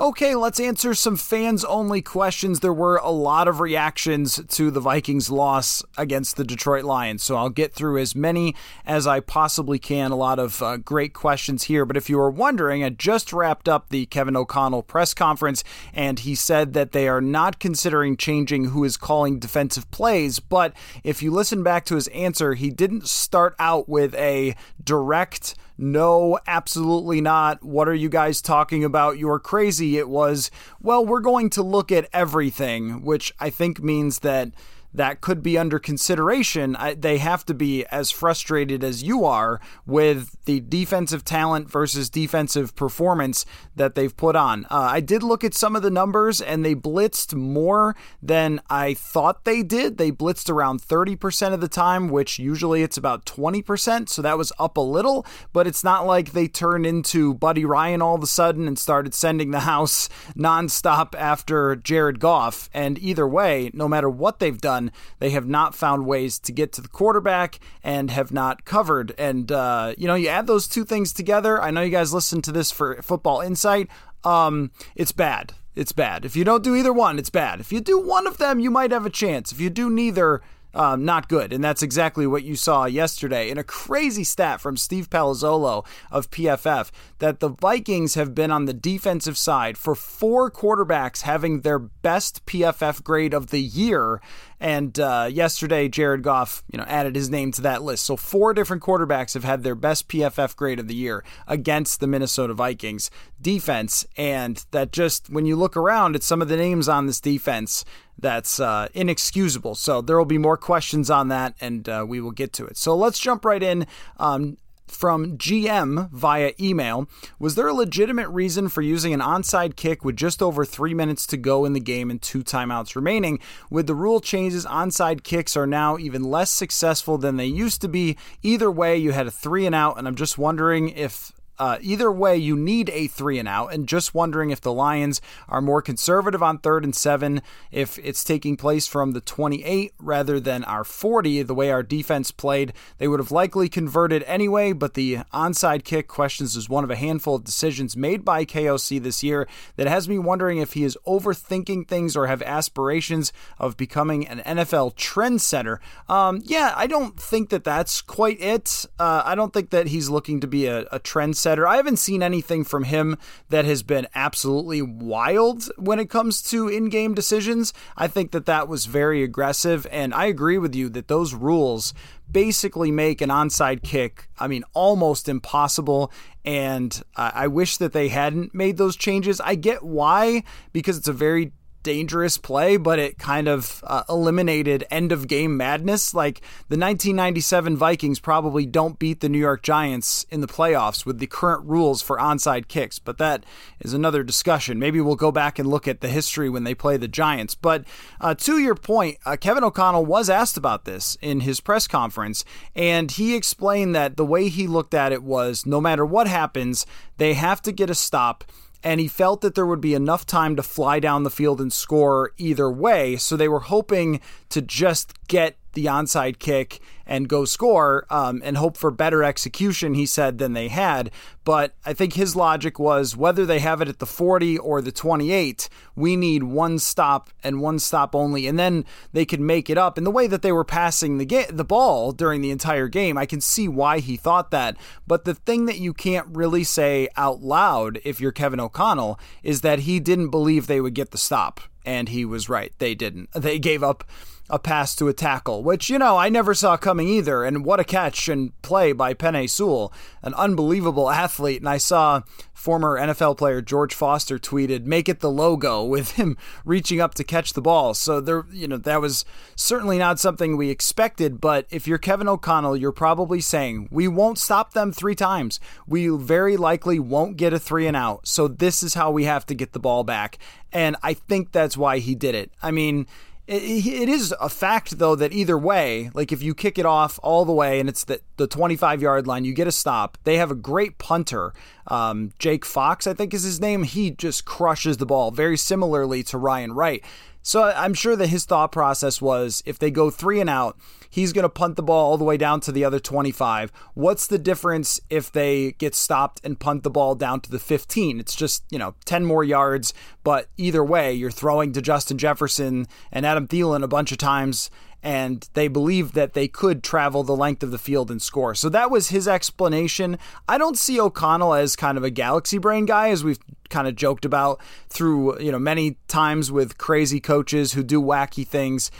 [SPEAKER 1] Okay, let's answer some fans only questions. There were a lot of reactions to the Vikings' loss against the Detroit Lions, so I'll get through as many as I possibly can. A lot of uh, great questions here. But if you were wondering, I just wrapped up the Kevin O'Connell press conference, and he said that they are not considering changing who is calling defensive plays. But if you listen back to his answer, he didn't start out with a direct no, absolutely not. What are you guys talking about? You're crazy. It was, well, we're going to look at everything, which I think means that that could be under consideration. I, they have to be as frustrated as you are with the defensive talent versus defensive performance that they've put on. Uh, I did look at some of the numbers, and they blitzed more than I thought they did. They blitzed around 30% of the time, which usually it's about 20%. So that was up a little, but it's not like they turned into Buddy Ryan all of a sudden and started sending the house *laughs* nonstop after Jared Goff. And either way, no matter what they've done, they have not found ways to get to the quarterback and have not covered. And, uh, you know, you add those two things together. I know you guys listen to this for Football Insight. Um, it's bad. It's bad. If you don't do either one, it's bad. If you do one of them, you might have a chance. If you do neither, um, not good. And that's exactly what you saw yesterday in a crazy stat from Steve Palazzolo of PFF that the Vikings have been on the defensive side for four quarterbacks having their best PFF grade of the year. And uh, yesterday, Jared Goff, you know, added his name to that list. So four different quarterbacks have had their best PFF grade of the year against the Minnesota Vikings defense. And that just, when you look around at some of the names on this defense, that's uh, inexcusable. So there will be more questions on that, and uh, we will get to it. So let's jump right in. Um, from GM via email Was there a legitimate reason for using an onside kick with just over three minutes to go in the game and two timeouts remaining? With the rule changes, onside kicks are now even less successful than they used to be. Either way, you had a three and out, and I'm just wondering if uh, either way, you need a three and out. And just wondering if the Lions are more conservative on third and seven, if it's taking place from the 28 rather than our 40, the way our defense played, they would have likely converted anyway. But the onside kick questions is one of a handful of decisions made by KOC this year that has me wondering if he is overthinking things or have aspirations of becoming an NFL trendsetter. Um, yeah, I don't think that that's quite it. Uh, I don't think that he's looking to be a, a trendsetter I haven't seen anything from him that has been absolutely wild when it comes to in game decisions. I think that that was very aggressive. And I agree with you that those rules basically make an onside kick, I mean, almost impossible. And I wish that they hadn't made those changes. I get why, because it's a very dangerous play, but it kind of uh, eliminated end of game madness. Like the 1997 Vikings probably don't beat the New York Giants in the playoffs with the current rules for onside kicks, but that is another discussion. Maybe we'll go back and look at the history when they play the Giants. But uh, to your point, uh, Kevin O'Connell was asked about this in his press conference, and he explained that the way he looked at it was no matter what happens, they have to get a stop and he felt that there would be enough time to fly down the field and score either way. So they were hoping to just get the onside kick and go score um, and hope for better execution, he said, than they had. But I think his logic was whether they have it at the 40 or the 28, we need one stop and one stop only. And then they could make it up. And the way that they were passing the, ga- the ball during the entire game, I can see why he thought that. But the thing that you can't really say out loud if you're Kevin O'Connell is that he didn't believe they would get the stop. And he was right. They didn't. They gave up a pass to a tackle, which, you know, I never saw coming either. And what a catch and play by Penei Sewell, an unbelievable athlete. And I saw former NFL player George Foster tweeted, make it the logo *laughs* with him reaching up to catch the ball. So there, you know, that was certainly not something we expected. But if you're Kevin O'Connell, you're probably saying, we won't stop them three times. We very likely won't get a three and out. So this is how we have to get the ball back. And I think that's why he did it. I mean, it is a fact though that either way, like if you kick it off all the way and it's the, the 25 yard line, you get a stop. They have a great punter, um, Jake Fox, I think is his name. He just crushes the ball very similarly to Ryan Wright. So I'm sure that his thought process was if they go three and out, he's going to punt the ball all the way down to the other 25. What's the difference if they get stopped and punt the ball down to the 15? It's just, you know, 10 more yards, but either way, you're throwing to Justin Jefferson and Adam Thielen a bunch of times and they believed that they could travel the length of the field and score. So that was his explanation. I don't see O'Connell as kind of a galaxy brain guy, as we've kind of joked about through you know many times with crazy coaches who do wacky things.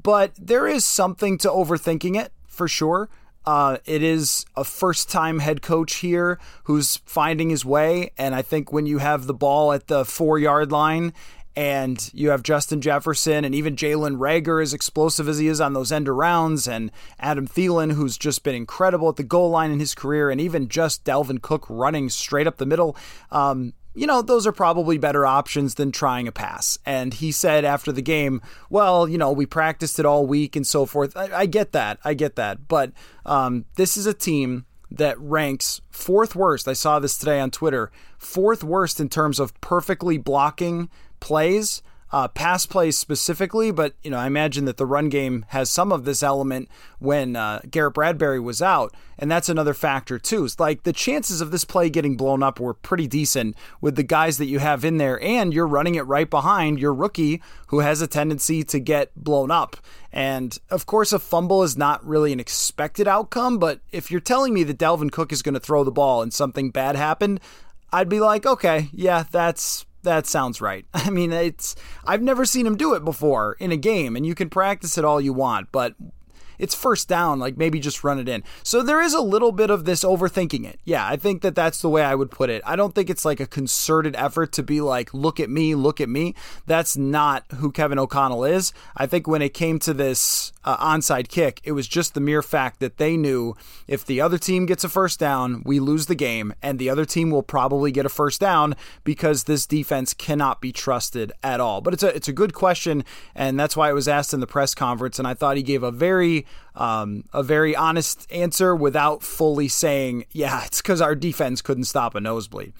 [SPEAKER 1] But there is something to overthinking it for sure. Uh, it is a first time head coach here who's finding his way. And I think when you have the ball at the four yard line and you have Justin Jefferson and even Jalen Reagor, as explosive as he is on those end arounds, and Adam Thielen, who's just been incredible at the goal line in his career, and even just Dalvin Cook running straight up the middle. Um, you know, those are probably better options than trying a pass. And he said after the game, well, you know, we practiced it all week and so forth. I, I get that. I get that. But um, this is a team that ranks fourth worst. I saw this today on Twitter. Fourth worst in terms of perfectly blocking plays, uh, pass plays specifically, but you know I imagine that the run game has some of this element when uh, Garrett Bradbury was out, and that's another factor too. It's like the chances of this play getting blown up were pretty decent with the guys that you have in there, and you're running it right behind your rookie who has a tendency to get blown up. And of course, a fumble is not really an expected outcome, but if you're telling me that Dalvin Cook is going to throw the ball and something bad happened, I'd be like, okay, yeah, that's that sounds right. *laughs* I mean, it's I've never seen him do it before in a game, and you can practice it all you want, but it's first down, like maybe just run it in. So there is a little bit of this overthinking it. Yeah, I think that that's the way I would put it. I don't think it's like a concerted effort to be like, look at me, look at me. That's not who Kevin O'Connell is. I think when it came to this uh, onside kick, it was just the mere fact that they knew if the other team gets a first down, we lose the game, and the other team will probably get a first down because this defense cannot be trusted at all. But it's a it's a good question, and that's why it was asked in the press conference, and I thought he gave a very um, a very honest answer without fully saying, yeah, *laughs* it's because our defense couldn't stop a nosebleed.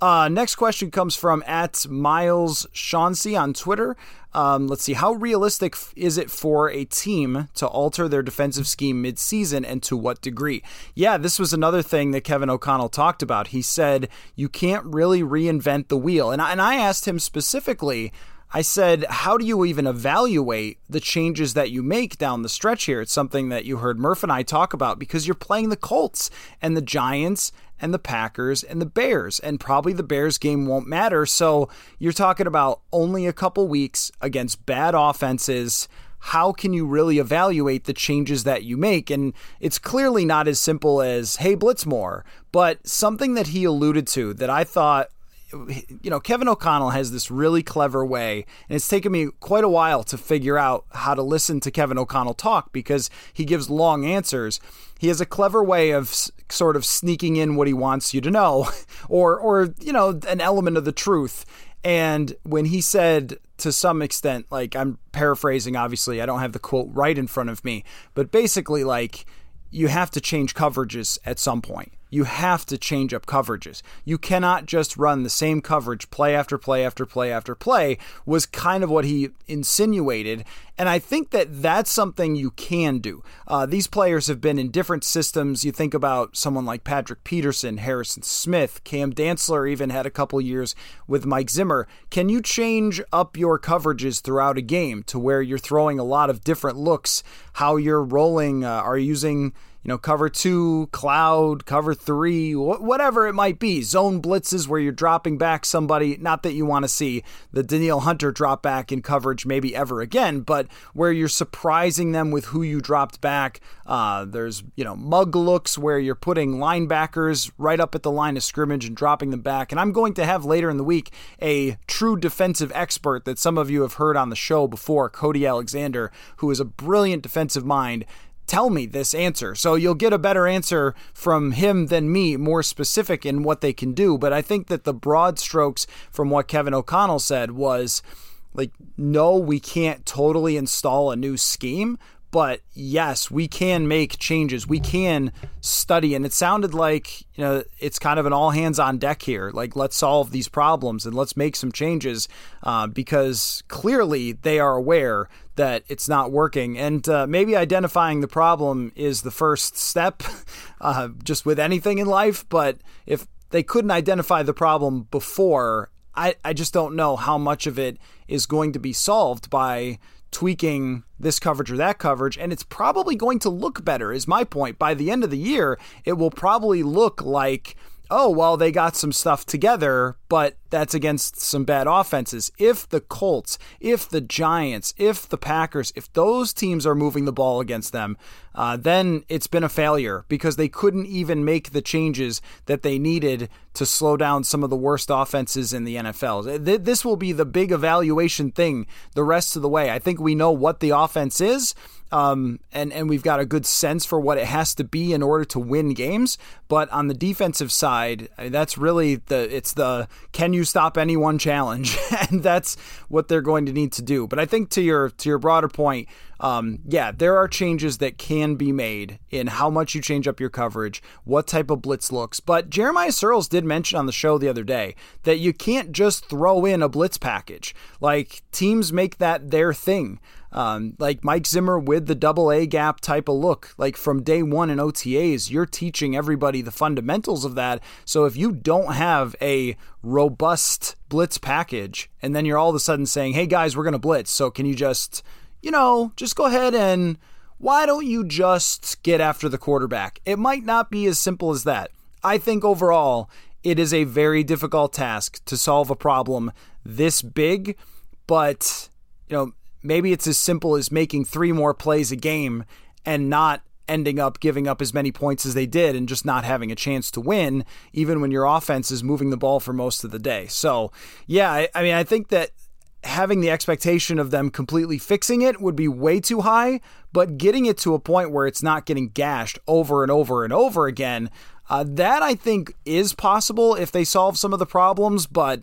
[SPEAKER 1] Uh, next question comes from at Miles Chauncey on Twitter. Um, let's see, how realistic is it for a team to alter their defensive scheme midseason and to what degree? Yeah, this was another thing that Kevin O'Connell talked about. He said you can't really reinvent the wheel. And, and I asked him specifically, I said, How do you even evaluate the changes that you make down the stretch here? It's something that you heard Murph and I talk about because you're playing the Colts and the Giants and the Packers and the Bears, and probably the Bears game won't matter. So you're talking about only a couple weeks against bad offenses. How can you really evaluate the changes that you make? And it's clearly not as simple as, hey, blitz more, but something that he alluded to that I thought you know, Kevin O'Connell has this really clever way, and it's taken me quite a while to figure out how to listen to Kevin O'Connell talk because he gives long answers. He has a clever way of sort of sneaking in what he wants you to know, *laughs* or, or you know, an element of the truth. And when he said, to some extent, like I'm paraphrasing, obviously, I don't have the quote right in front of me, but basically, like, you have to change coverages at some point you have to change up coverages. You cannot just run the same coverage play after play after play after play, was kind of what he insinuated. And I think that that's something you can do. Uh, these players have been in different systems. You think about someone like Patrick Peterson, Harrison Smith, Cam Dantzler even had a couple years with Mike Zimmer. Can you change up your coverages throughout a game to where you're throwing a lot of different looks, how you're rolling, uh, are you using you know, cover two, cloud, cover three, wh- whatever it might be. Zone blitzes where you're dropping back somebody, not that you want to see the Danielle Hunter drop back in coverage maybe ever again, but where you're surprising them with who you dropped back. Uh, there's, you know, mug looks where you're putting linebackers right up at the line of scrimmage and dropping them back. And I'm going to have later in the week a true defensive expert that some of you have heard on the show before, Cody Alexander, who is a brilliant defensive mind tell me this answer. So you'll get a better answer from him than me, more specific in what they can do. But I think that the broad strokes from what Kevin O'Connell said was like, no, we can't totally install a new scheme, but yes, we can make changes. We can study. And it sounded like, you know, it's kind of an all hands on deck here. Like, let's solve these problems and let's make some changes uh, because clearly they are aware that it's not working. And uh, maybe identifying the problem is the first step *laughs* uh, just with anything in life. But if they couldn't identify the problem before, I, I just don't know how much of it is going to be solved by tweaking this coverage or that coverage, and it's probably going to look better, is my point. By the end of the year, it will probably look like oh, well, they got some stuff together, but that's against some bad offenses. If the Colts, if the Giants, if the Packers, if those teams are moving the ball against them, uh, then it's been a failure because they couldn't even make the changes that they needed to slow down some of the worst offenses in the NFL. This will be the big evaluation thing the rest of the way. I think we know what the offense is. Um, and and we've got a good sense for what it has to be in order to win games. But on the defensive side, that's really the it's the can you stop any one challenge, *laughs* and that's what they're going to need to do. But I think to your to your broader point, um, yeah, there are changes that can be made in how much you change up your coverage, what type of blitz looks. But Jeremiah Searles did mention on the show the other day that you can't just throw in a blitz package. Like teams make that their thing. Um, like Mike Zimmer with the double A gap type of look. Like from day one in OTAs, you're teaching everybody the fundamentals of that. So if you don't have a robust blitz package, and then you're all of a sudden saying, hey guys, we're going to blitz. So can you just, you know, just go ahead and why don't you just get after the quarterback? It might not be as simple as that. I think overall, it is a very difficult task to solve a problem this big, but you know, maybe it's as simple as making three more plays a game and not ending up giving up as many points as they did and just not having a chance to win, even when your offense is moving the ball for most of the day. So, yeah, I, I mean, I think that having the expectation of them completely fixing it would be way too high, but getting it to a point where it's not getting gashed over and over and over again, uh, that I think is possible if they solve some of the problems, but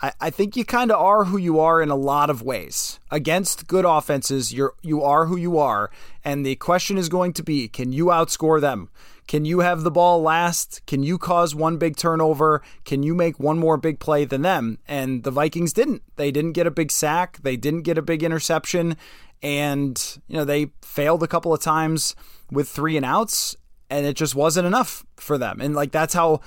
[SPEAKER 1] I, I think you kind of are who you are in a lot of ways. Against good offenses, you're you are who you are, and the question is going to be: Can you outscore them? Can you have the ball last? Can you cause one big turnover? Can you make one more big play than them? And the Vikings didn't. They didn't get a big sack. They didn't get a big interception, and you know they failed a couple of times with three and outs, and it just wasn't enough for them. And like that's how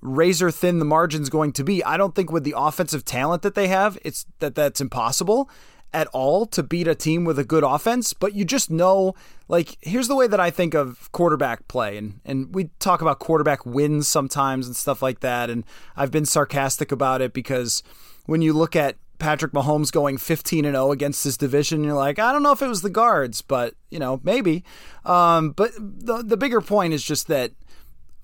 [SPEAKER 1] razor thin the margin's going to be. I don't think with the offensive talent that they have, it's that that's impossible at all to beat a team with a good offense, but you just know like here's the way that I think of quarterback play and and we talk about quarterback wins sometimes and stuff like that and I've been sarcastic about it because when you look at Patrick Mahomes going 15 and 0 against this division. You're like, I don't know if it was the guards, but you know, maybe. Um, but the the bigger point is just that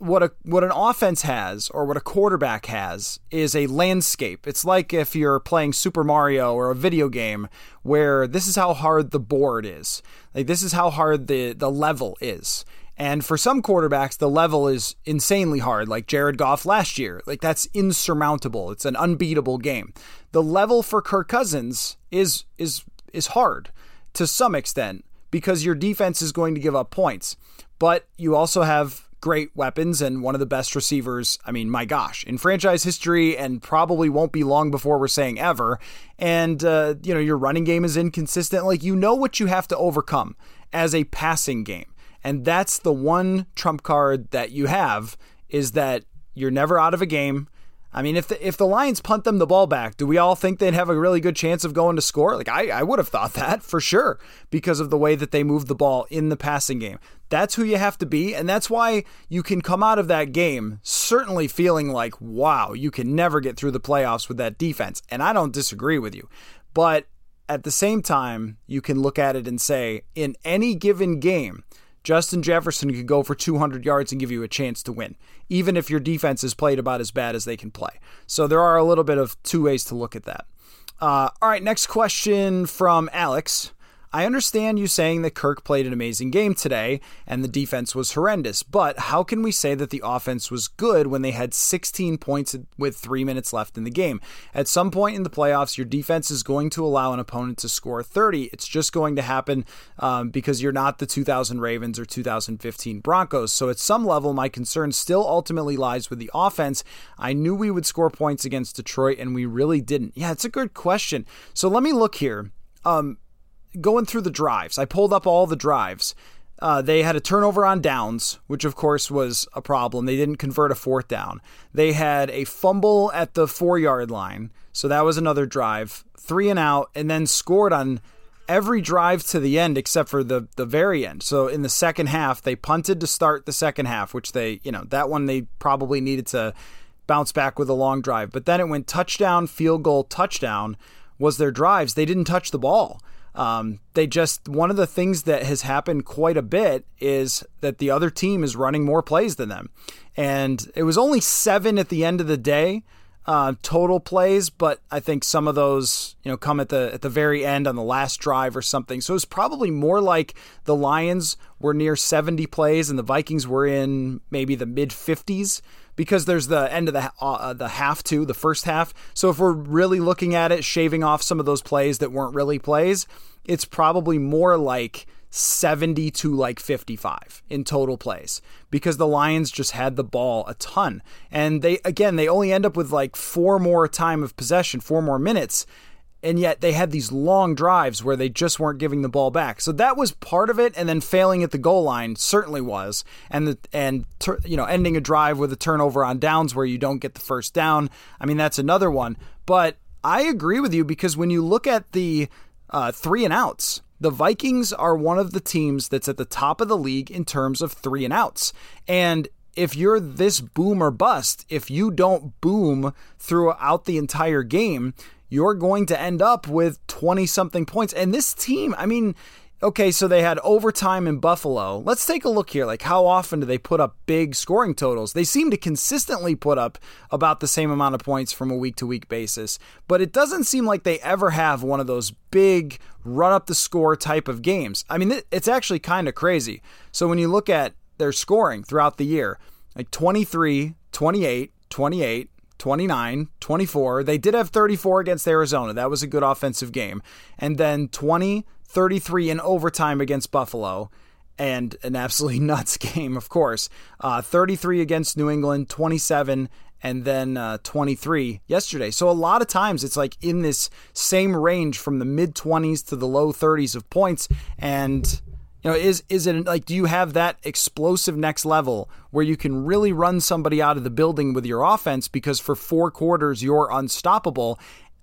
[SPEAKER 1] what a what an offense has or what a quarterback has is a landscape. It's like if you're playing Super Mario or a video game where this is how hard the board is. Like this is how hard the the level is. And for some quarterbacks, the level is insanely hard, like Jared Goff last year. Like that's insurmountable. It's an unbeatable game. The level for Kirk Cousins is is is hard to some extent because your defense is going to give up points. But you also have great weapons and one of the best receivers, I mean, my gosh, in franchise history and probably won't be long before we're saying ever. And, uh, you know, your running game is inconsistent. Like, you know what you have to overcome as a passing game. And that's the one trump card that you have is that you're never out of a game. I mean, if the, if the Lions punt them the ball back, do we all think they'd have a really good chance of going to score? Like I, I would have thought that for sure because of the way that they moved the ball in the passing game. That's who you have to be, and that's why you can come out of that game certainly feeling like, wow, you can never get through the playoffs with that defense. And I don't disagree with you. But at the same time, you can look at it and say, in any given game, Justin Jefferson could go for 200 yards and give you a chance to win, even if your defense is played about as bad as they can play. So there are a little bit of two ways to look at that. Uh, all right, next question from Alex. I understand you saying that Kirk played an amazing game today and the defense was horrendous, but how can we say that the offense was good when they had 16 points with three minutes left in the game? At some point in the playoffs, your defense is going to allow an opponent to score 30. It's just going to happen um, because you're not the 2000 Ravens or 2015 Broncos. So at some level, my concern still ultimately lies with the offense. I knew we would score points against Detroit and we really didn't. Yeah, it's a good question. So let me look here. Um, going through the drives, I pulled up all the drives. Uh, they had a turnover on downs, which of course was a problem. They didn't convert a fourth down. They had a fumble at the four yard line, so that was another drive, three and out, and then scored on every drive to the end except for the the very end. So in the second half, they punted to start the second half, which they you know that one they probably needed to bounce back with a long drive. But then it went touchdown, field goal, touchdown was their drives. They didn't touch the ball. Um, they just one of the things that has happened quite a bit is that the other team is running more plays than them, and it was only seven at the end of the day. Uh, total plays, but I think some of those, you know, come at the at the very end on the last drive or something. So it's probably more like the Lions were near 70 plays and the Vikings were in maybe the mid 50s because there's the end of the uh, the half too, the first half. So if we're really looking at it, shaving off some of those plays that weren't really plays, it's probably more like 70 to like 55 in total plays because the Lions just had the ball a ton. And they again, they only end up with like four more time of possession, four more minutes and yet they had these long drives where they just weren't giving the ball back. So that was part of it, and then failing at the goal line certainly was, and the and you know ending a drive with a turnover on downs where you don't get the first down. I mean that's another one. But I agree with you because when you look at the uh, three and outs. The Vikings are one of the teams that's at the top of the league in terms of three and outs. And if you're this boom or bust, if you don't boom throughout the entire game, you're going to end up with 20 something points. And this team, I mean, okay, so they had overtime in Buffalo. Let's take a look here. Like, how often do they put up big scoring totals? They seem to consistently put up about the same amount of points from a week to week basis, but it doesn't seem like they ever have one of those big run up the score type of games. I mean, it's actually kind of crazy. So when you look at their scoring throughout the year, like 23, 28, 28, 29, 24. They did have 34 against Arizona. That was a good offensive game. And then 20, 33 in overtime against Buffalo. And an absolutely *laughs* nuts game, of course. Uh, 33 against New England, 27 and then uh, 23 yesterday. So a lot of times it's like in this same range from the mid 20s to the low 30s of points. And you know, is is it like do you have that explosive next level where you can really run somebody out of the building with your offense because for four quarters you're unstoppable?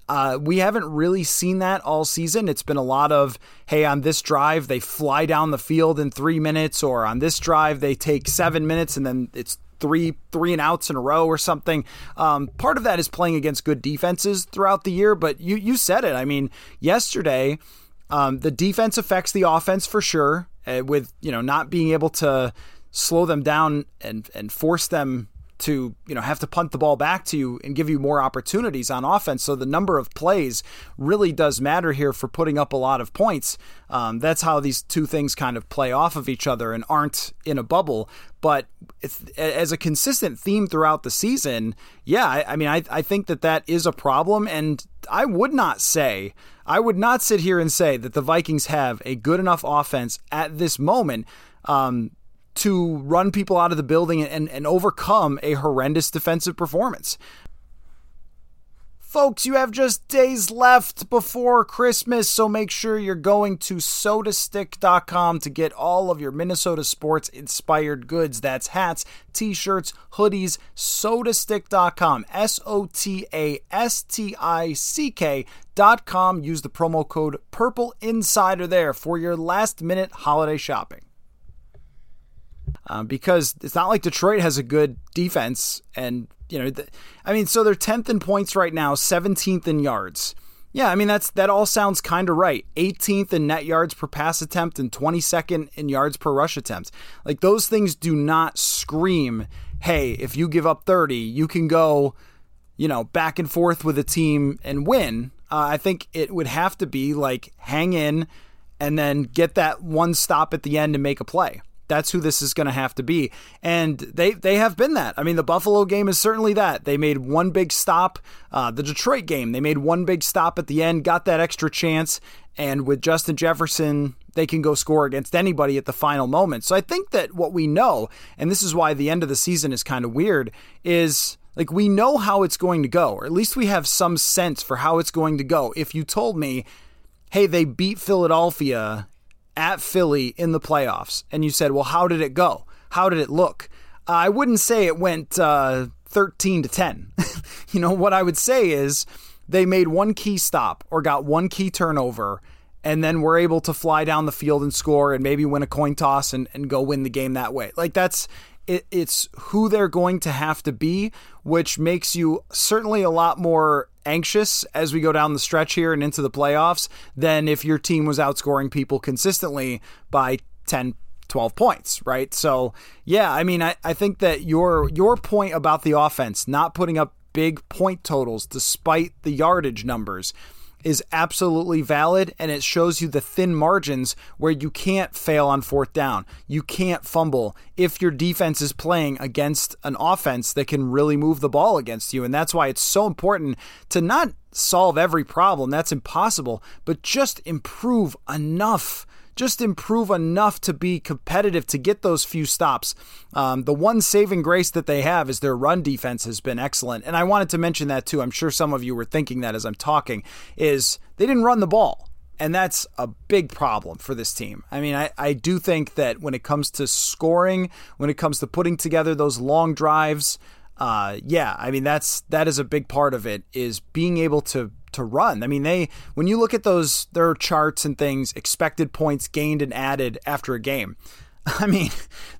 [SPEAKER 1] Uh, we haven't really seen that all season. It's been a lot of, hey, on this drive, they fly down the field in three minutes, or on this drive, they take seven minutes and then it's three three and outs in a row or something. Um, part of that is playing against good defenses throughout the year, but you you said it. I mean, yesterday um, the defense affects the offense for sure, uh, with you know not being able to slow them down and and force them to you know have to punt the ball back to you and give you more opportunities on offense. So the number of plays really does matter here for putting up a lot of points. Um, that's how these two things kind of play off of each other and aren't in a bubble. But as a consistent theme throughout the season, yeah, I, I mean, I, I think that that is a problem, and I would not say. I would not sit here and say that the Vikings have a good enough offense at this moment um, to run people out of the building and, and overcome a horrendous defensive performance. Folks, you have just days left before Christmas, so make sure you're going to sotastick.com to get all of your Minnesota sports inspired goods. That's hats, t shirts, hoodies, sotastick.com. S O T A S T I C K.com. Use the promo code Purple Insider there for your last minute holiday shopping. Um, because it's not like Detroit has a good defense and you know, I mean, so they're 10th in points right now, 17th in yards. Yeah, I mean that's that all sounds kind of right. 18th in net yards per pass attempt and 22nd in yards per rush attempt. Like those things do not scream, "Hey, if you give up 30, you can go, you know, back and forth with a team and win." Uh, I think it would have to be like hang in and then get that one stop at the end and make a play. That's who this is going to have to be. And they they have been that. I mean, the Buffalo game is certainly that. They made one big stop. Uh, the Detroit game, they made one big stop at the end, got that extra chance. And with Justin Jefferson, they can go score against anybody at the final moment. So I think that what we know, and this is why the end of the season is kind of weird, is like we know how it's going to go, or at least we have some sense for how it's going to go. If you told me, hey, they beat Philadelphia at Philly in the playoffs, and you said, well, how did it go? How did it look? Uh, I wouldn't say it went uh, 13 to 10. *laughs* you know, what I would say is they made one key stop or got one key turnover and then were able to fly down the field and score and maybe win a coin toss and, and go win the game that way. Like that's it, it's who they're going to have to be, which makes you certainly a lot more anxious as we go down the stretch here and into the playoffs than if your team was outscoring people consistently by 10 12 points, right? So, yeah, I mean, I, I think that your your point about the offense not putting up big point totals despite the yardage numbers is absolutely valid and it shows you the thin margins where you can't fail on fourth down. You can't fumble if your defense is playing against an offense that can really move the ball against you. And that's why it's so important to not solve every problem. That's impossible, but just improve enough just improve enough to be competitive to get those few stops. Um, the one saving grace that they have is their run defense has been excellent. And I wanted to mention that too. I'm sure some of you were thinking that as I'm talking, is they didn't run the ball. And that's a big problem for this team. I mean, I, I do think that when it comes to scoring, when it comes to putting together those long drives, uh, yeah, I mean that's that is a big part of it is being able to to run. I mean, they when you look at those their charts and things, expected points gained and added after a game. *laughs* I mean,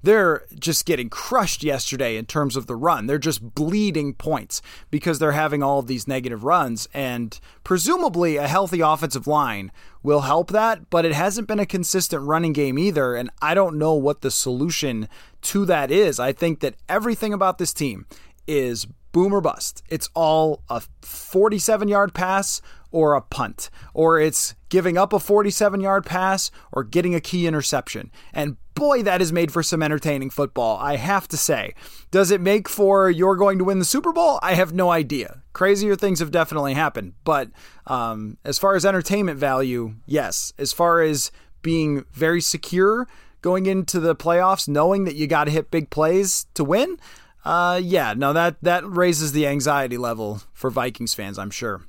[SPEAKER 1] they're just getting crushed yesterday in terms of the run. They're just bleeding points because they're having all of these negative runs. And presumably, a healthy offensive line will help that, but it hasn't been a consistent running game either. And I don't know what the solution to that is. I think that everything about this team is boom or bust. It's all a 47 yard pass or a punt, or it's giving up a 47 yard pass or getting a key interception. And boy, that is made for some entertaining football, I have to say. Does it make for you're going to win the Super Bowl? I have no idea. Crazier things have definitely happened. But um, as far as entertainment value, yes. As far as being very secure going into the playoffs, knowing that you got to hit big plays to win, uh, yeah, no, that that raises the anxiety level for Vikings fans, I'm sure.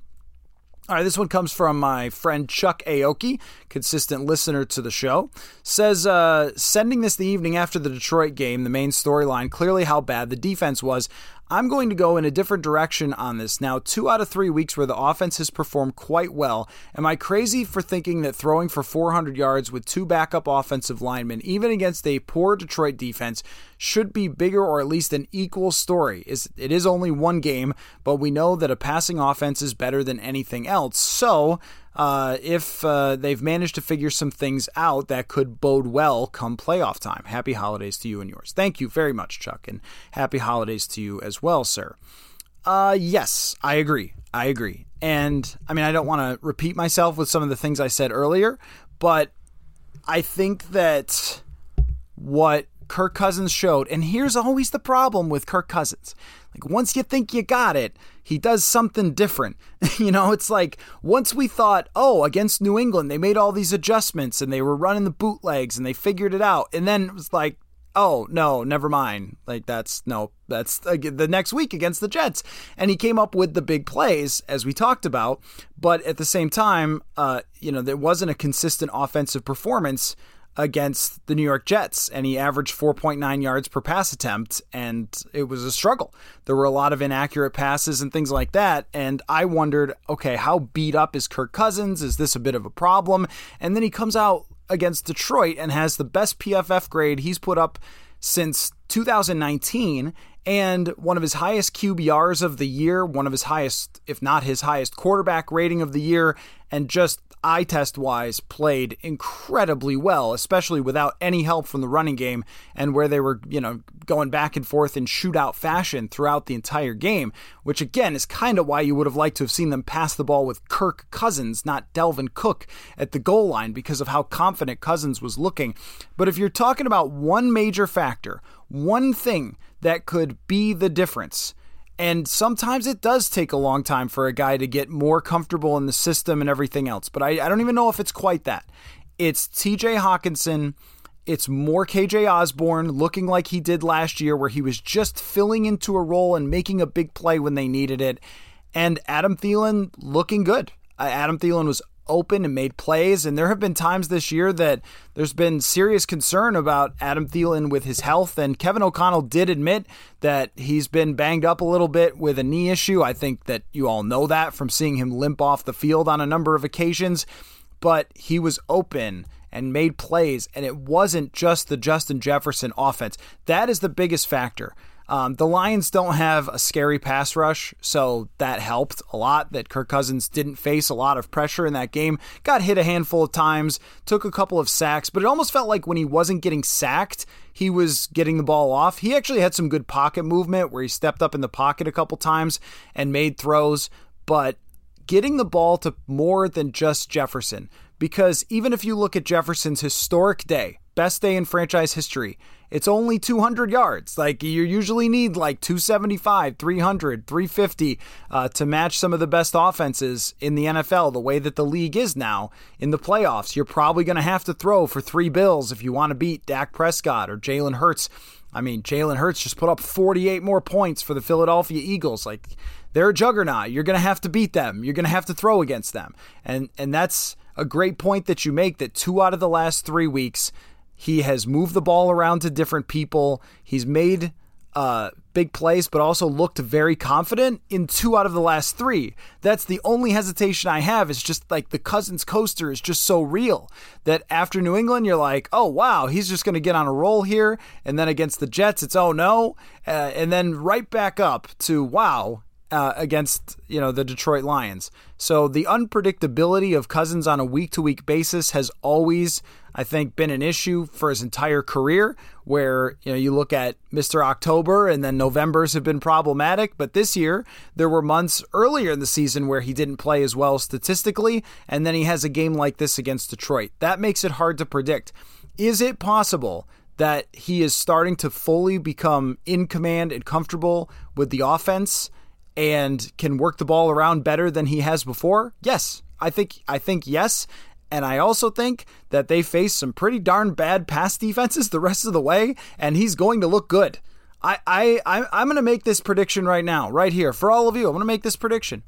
[SPEAKER 1] All right, this one comes from my friend Chuck Aoki, consistent listener to the show. Says, uh, sending this the evening after the Detroit game, the main storyline, clearly how bad the defense was. I'm going to go in a different direction on this. Now, two out of three weeks where the offense has performed quite well. Am I crazy for thinking that throwing for 400 yards with two backup offensive linemen, even against a poor Detroit defense, should be bigger or at least an equal story? It is only one game, but we know that a passing offense is better than anything else. So, uh, if uh, they've managed to figure some things out that could bode well come playoff time. Happy holidays to you and yours. Thank you very much, Chuck, and happy holidays to you as well, sir. Uh, yes, I agree. I agree. And I mean, I don't want to repeat myself with some of the things I said earlier, but I think that what Kirk Cousins showed, and here's always the problem with Kirk Cousins like once you think you got it, he does something different. *laughs* you know, it's like once we thought, oh, against New England, they made all these adjustments and they were running the bootlegs and they figured it out. And then it was like, oh no, never mind. Like that's no, that's the next week against the Jets, and he came up with the big plays as we talked about. But at the same time, uh, you know, there wasn't a consistent offensive performance against the New York Jets, and he averaged 4.9 yards per pass attempt, and it was a struggle. There were a lot of inaccurate passes and things like that, and I wondered, okay, how beat up is Kirk Cousins? Is this a bit of a problem? And then he comes out against Detroit and has the best PFF grade he's put up since 2019 and one of his highest QBRs of the year, one of his highest, if not his highest, quarterback rating of the year, and just eye test wise played incredibly well, especially without any help from the running game and where they were, you know, going back and forth in shootout fashion throughout the entire game, which again is kind of why you would have liked to have seen them pass the ball with Kirk Cousins, not Dalvin Cook at the goal line because of how confident Cousins was looking. But if you're talking about one major factor, one thing that could be the difference, and sometimes it does take a long time for a guy to get more comfortable in the system and everything else. But I, I don't even know if it's quite that. It's TJ Hockenson. It's more KJ Osborne looking like he did last year, where he was just filling into a role and making a big play when they needed it. And Adam Thielen looking good. Adam Thielen was open and made plays. And there have been times this year that there's been serious concern about Adam Thielen with his health. And Kevin O'Connell did admit that he's been banged up a little bit with a knee issue. I think that you all know that from seeing him limp off the field on a number of occasions. But he was open and made plays, and it wasn't just the Justin Jefferson offense. That is the biggest factor. Um, the Lions don't have a scary pass rush, so that helped a lot that Kirk Cousins didn't face a lot of pressure in that game. Got hit a handful of times, took a couple of sacks, but it almost felt like when he wasn't getting sacked, he was getting the ball off. He actually had some good pocket movement where he stepped up in the pocket a couple times and made throws, but getting the ball to more than just Jefferson. Because even if you look at Jefferson's historic day, best day in franchise history, it's only 200 yards. Like you usually need like 275, 300, 350 uh, to match some of the best offenses in the NFL, the way that the league is now in the playoffs. You're probably going to have to throw for three bills if you want to beat Dak Prescott or Jalen Hurts. I mean, Jalen Hurts just put up 48 more points for the Philadelphia Eagles. Like they're a juggernaut. You're going to have to beat them. You're going to have to throw against them. And and that's a great point that you make that two out of the last 3 weeks he has moved the ball around to different people. He's made uh, big plays, but also looked very confident in two out of the last three. That's the only hesitation I have. Is just like the Cousins coaster is just so real that after New England, you're like, oh wow, he's just going to get on a roll here, and then against the Jets, it's oh no, uh, and then right back up to wow, uh, against you know the Detroit Lions. So the unpredictability of Cousins on a week to week basis has always, I think, been an issue for his entire career. Where you know you look at Mr. October and then November's have been problematic, but this year there were months earlier in the season where he didn't play as well statistically, and then he has a game like this against Detroit. That makes it hard to predict. Is it possible? That he is starting to fully become in command and comfortable with the offense and can work the ball around better than he has before? Yes. I think I think yes. And I also think that they face some pretty darn bad pass defenses the rest of the way, and he's going to look good. I, I, I'm going to make this prediction right now, right here, for all of you. I'm going to make this prediction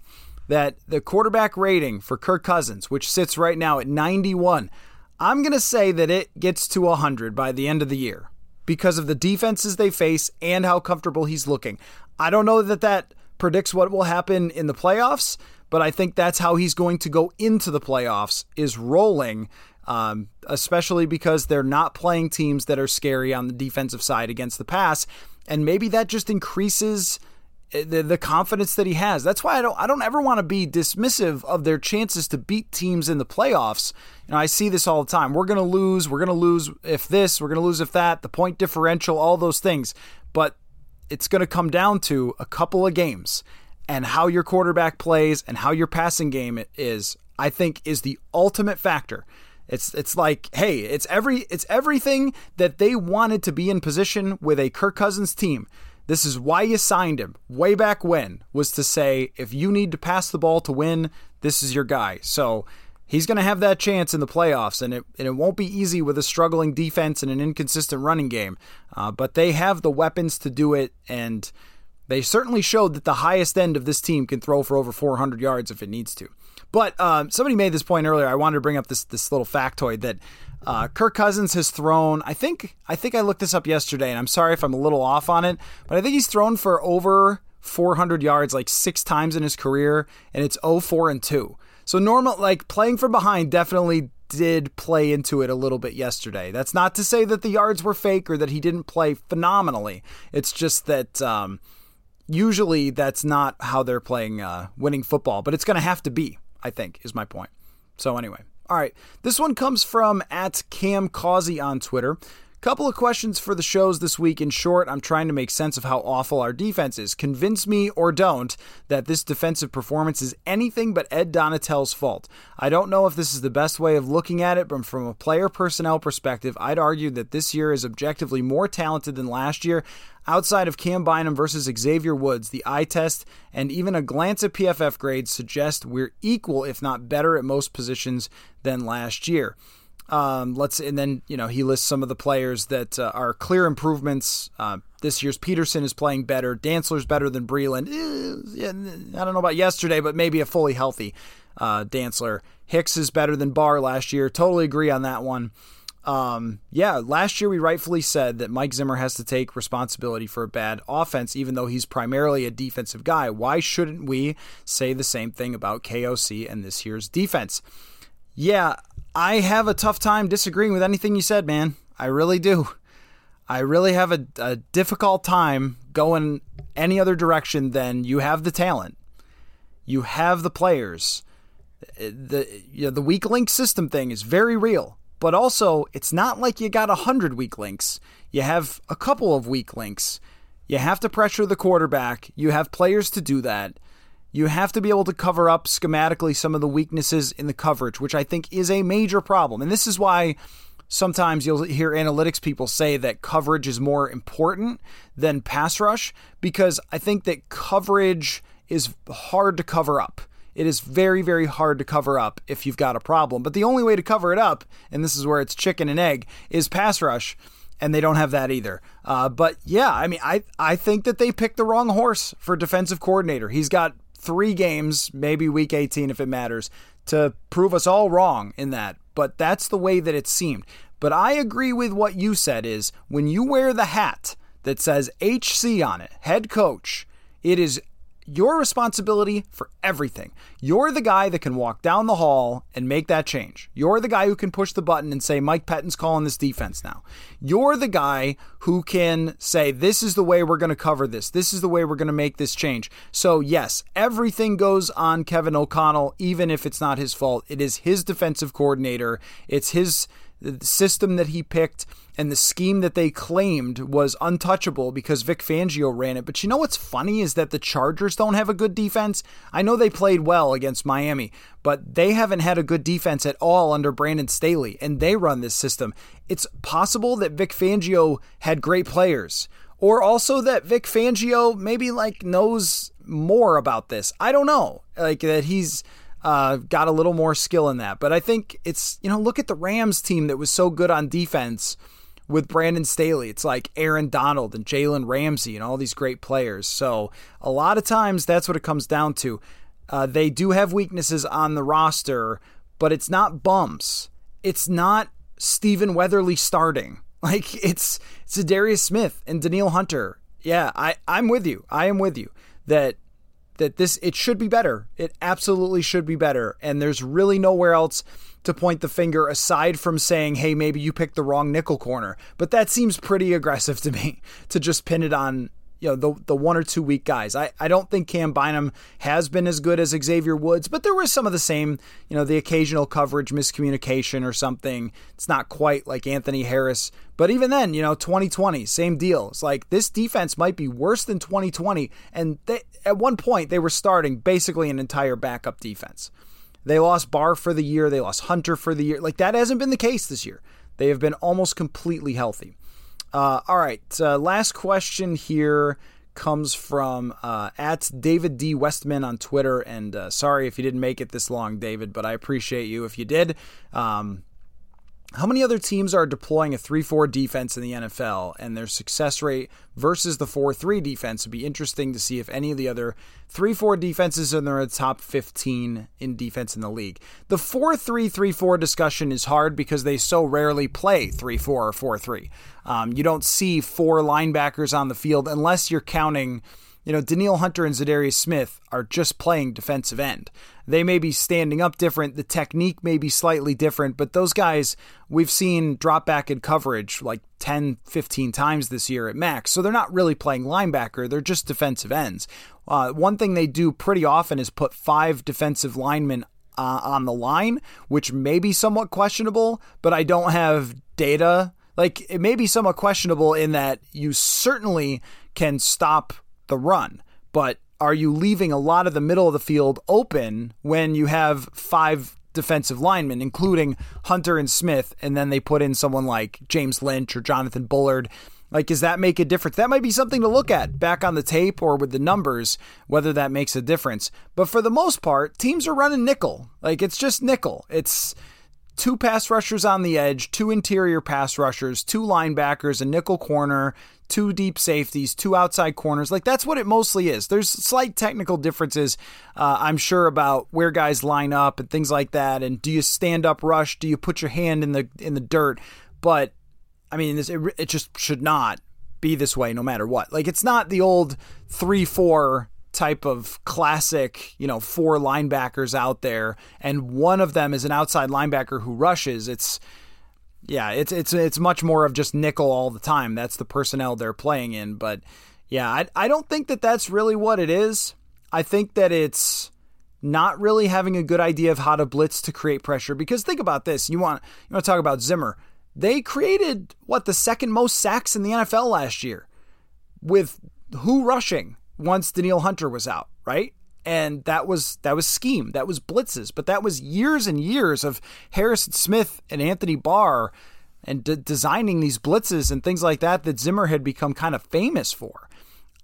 [SPEAKER 1] that the quarterback rating for Kirk Cousins, which sits right now at 91, I'm going to say that it gets to 100 by the end of the year because of the defenses they face and how comfortable he's looking. I don't know that that predicts what will happen in the playoffs, but I think that's how he's going to go into the playoffs is rolling. Um, especially because they're not playing teams that are scary on the defensive side against the pass, and maybe that just increases eh, the, the confidence that he has. That's why I don't I don't ever want to be dismissive of their chances to beat teams in the playoffs. You know, I see this all the time. We're going to lose. We're going to lose if this. We're going to lose if that. The point differential, all those things. But it's going to come down to a couple of games and how your quarterback plays and how your passing game is, I think is the ultimate factor. It's it's like, hey, it's every it's everything that they wanted to be in position with a Kirk Cousins team. This is why you signed him way back when was to say if you need to pass the ball to win, this is your guy. So he's going to have that chance in the playoffs, and it, and it won't be easy with a struggling defense and an inconsistent running game. Uh, but they have the weapons to do it, and they certainly showed that the highest end of this team can throw for over 400 yards if it needs to. But um, somebody made this point earlier. I wanted to bring up this this little factoid that uh, Kirk Cousins has thrown. I think I think I looked this up yesterday, and I'm sorry if I'm a little off on it, but I think he's thrown for over 400 yards like six times in his career, and it's 0 4 and 2. So normal, like playing from behind, definitely did play into it a little bit yesterday. That's not to say that the yards were fake or that he didn't play phenomenally. It's just that um, usually that's not how they're playing uh, winning football, but it's going to have to be. I think is my point. So anyway, all right, this one comes from at Cam Causey on Twitter. Couple of questions for the shows this week. In short, I'm trying to make sense of how awful our defense is. Convince me or don't that this defensive performance is anything but Ed Donatell's fault. I don't know if this is the best way of looking at it, but from a player personnel perspective, I'd argue that this year is objectively more talented than last year. Outside of Cam Bynum versus Xavier Woods, the eye test and even a glance at PFF grades suggest we're equal, if not better, at most positions than last year. Um, let's and then you know he lists some of the players that uh, are clear improvements. Uh, this year's Peterson is playing better. Dantzler's better than Breeland. Eh, I don't know about yesterday, but maybe a fully healthy uh, Dantzler. Hicks is better than Barr last year. Totally agree on that one. Um, yeah, last year we rightfully said that Mike Zimmer has to take responsibility for a bad offense, even though he's primarily a defensive guy. Why shouldn't we say the same thing about KOC and this year's defense? Yeah, I have a tough time disagreeing with anything you said, man. I really do. I really have a, a difficult time going any other direction than you have the talent, you have the players. Uh, the you know, the weak link system thing is very real, but also it's not like you got a hundred weak links. You have a couple of weak links. You have to pressure the quarterback. You have players to do that you have to be able to cover up schematically some of the weaknesses in the coverage, which I think is a major problem. And this is why sometimes you'll hear analytics people say that coverage is more important than pass rush because I think that coverage is hard to cover up. It is very, very hard to cover up if you've got a problem. But the only way to cover it up, and this is where it's chicken and egg, is pass rush and they don't have that either. Uh, but yeah, I mean, I I think that they picked the wrong horse for defensive coordinator. He's got three games, maybe week 18 if it matters, to prove us all wrong in that. But that's the way that it seemed. But I agree with what you said is when you wear the hat that says HC on it, head coach, it is your responsibility for everything. You're the guy that can walk down the hall and make that change. You're the guy who can push the button and say, Mike Pettine's calling this defense now. You're the guy who can say, this is the way we're going to cover this. This is the way we're going to make this change. So, yes, everything goes on Kevin O'Connell, even if it's not his fault. It is his defensive coordinator, it's his the system that he picked and the scheme that they claimed was untouchable because Vic Fangio ran it. But you know what's funny is that the Chargers don't have a good defense. I know they played well against Miami, but they haven't had a good defense at all under Brandon Staley, and they run this system. It's possible that Vic Fangio had great players, or also that Vic Fangio maybe like knows more about this. I don't know. Like that he's uh, got a little more skill in that. But I think it's, you know, look at the Rams team that was so good on defense with Brandon Staley. It's like Aaron Donald and Jalen Ramsey and all these great players. So a lot of times that's what it comes down to. Uh, they do have weaknesses on the roster, but it's not bumps. It's not Stephen Weatherly starting. *laughs* Like it's it's Darius Smith and Danielle Hunter. Yeah, I, I'm with you. I am with you that that this it should be better. It absolutely should be better. And there's really nowhere else to point the finger aside from saying, hey, maybe you picked the wrong nickel corner. But that seems pretty aggressive to me *laughs* to just pin it on you know the the one or two week guys. I, I don't think Cam Bynum has been as good as Xavier Woods, but there was some of the same, you know, the occasional coverage miscommunication or something. It's not quite like Anthony Harris, but even then, you know, 2020, same deal. It's like this defense might be worse than 2020 and they, at one point they were starting basically an entire backup defense. They lost Barr for the year, they lost Hunter for the year. Like that hasn't been the case this year. They have been almost completely healthy. Uh, all right, uh, last question here comes from uh, at David D. Westman on Twitter. And uh, sorry if you didn't make it this long, David, but I appreciate you if you did. Um, how many other teams are deploying a 3 4 defense in the NFL and their success rate versus the 4 3 defense? Would be interesting to see if any of the other 3 4 defenses are in the top 15 in defense in the league. The 4 3 3 4 discussion is hard because they so rarely play 3 4 or 4 3. Um, you don't see four linebackers on the field unless you're counting you know, Danielle Hunter and Za'Darius Smith are just playing defensive end. They may be standing up different, the technique may be slightly different, but those guys we've seen drop back in coverage like 10, 15 times this year at max. So they're not really playing linebacker, they're just defensive ends. Uh, one thing they do pretty often is put five defensive linemen uh, on the line, which may be somewhat questionable, but I don't have data. Like, it may be somewhat questionable in that you certainly can stop the run. But are you leaving a lot of the middle of the field open when you have five defensive linemen, including Hunter and Smith, and then they put in someone like James Lynch or Jonathan Bullard? Like, does that make a difference? That might be something to look at back on the tape or with the numbers, whether that makes a difference. But for the most part, teams are running nickel. Like, it's just nickel. It's two pass rushers on the edge, two interior pass rushers, two linebackers, a nickel corner, two deep safeties, two outside corners. Like that's what it mostly is. There's slight technical differences, uh, I'm sure, about where guys line up and things like that. And do you stand up rush? Do you put your hand in the in the dirt? But I mean, this, it, it just should not be this way, no matter what. Like it's not the old three four type of classic, you know, four linebackers out there, and one of them is an outside linebacker who rushes. It's yeah, it's it's it's much more of just nickel all the time. That's the personnel they're playing in. But yeah, I I don't think that that's really what it is. I think that it's not really having a good idea of how to blitz to create pressure. Because think about this: you want you want to talk about Zimmer. They created what the second most sacks in the NFL last year, with who rushing once Danielle Hunter was out, right? and that was that was scheme that was blitzes but that was years and years of harrison smith and anthony barr and de- designing these blitzes and things like that that zimmer had become kind of famous for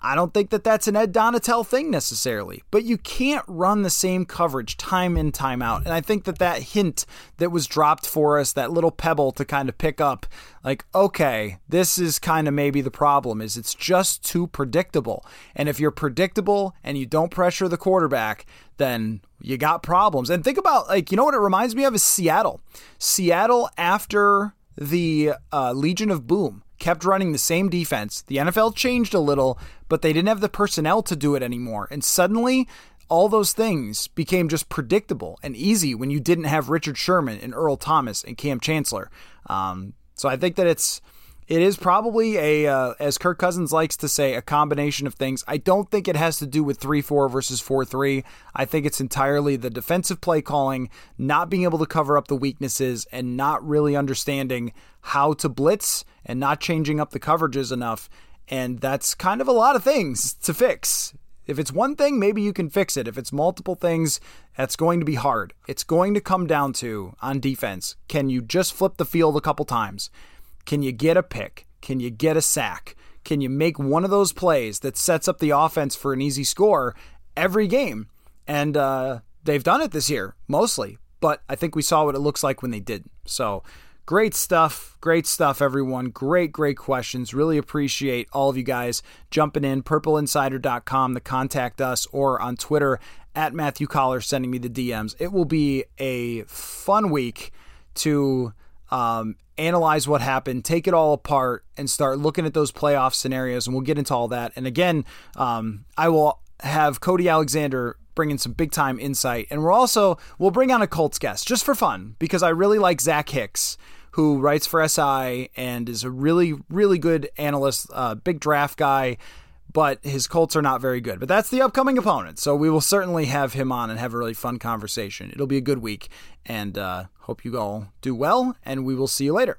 [SPEAKER 1] I don't think that that's an Ed Donatell thing necessarily, but you can't run the same coverage time in, time out. And I think that that hint that was dropped for us, that little pebble to kind of pick up, like, okay, this is kind of maybe the problem is it's just too predictable. And if you're predictable and you don't pressure the quarterback, then you got problems. And think about, like, you know what it reminds me of is Seattle. Seattle after the uh, Legion of Boom kept running the same defense. The NFL changed a little, but they didn't have the personnel to do it anymore. And suddenly, all those things became just predictable and easy when you didn't have Richard Sherman and Earl Thomas and Kam Chancellor. Um, so I think that it's it is probably a, uh, as Kirk Cousins likes to say, a combination of things. I don't think it has to do with 3 4 versus 4 3. I think it's entirely the defensive play calling, not being able to cover up the weaknesses, and not really understanding how to blitz and not changing up the coverages enough. And that's kind of a lot of things to fix. If it's one thing, maybe you can fix it. If it's multiple things, that's going to be hard. It's going to come down to on defense can you just flip the field a couple times? Can you get a pick? Can you get a sack? Can you make one of those plays that sets up the offense for an easy score every game? And uh, they've done it this year, mostly. But I think we saw what it looks like when they did. So great stuff. Great stuff, everyone. Great, great questions. Really appreciate all of you guys jumping in. PurpleInsider.com to contact us or on Twitter at Matthew Coller sending me the DMs. It will be a fun week to um, analyze what happened, take it all apart, and start looking at those playoff scenarios. And we'll get into all that. And again, um, I will have Cody Alexander bring in some big time insight. And we're also, we'll bring on a Colts guest just for fun because I really like Zach Hicks. Who writes for SI and is a really, really good analyst, uh, big draft guy, but his Colts are not very good. But that's the upcoming opponent. So we will certainly have him on and have a really fun conversation. It'll be a good week. And uh, hope you all do well. And we will see you later.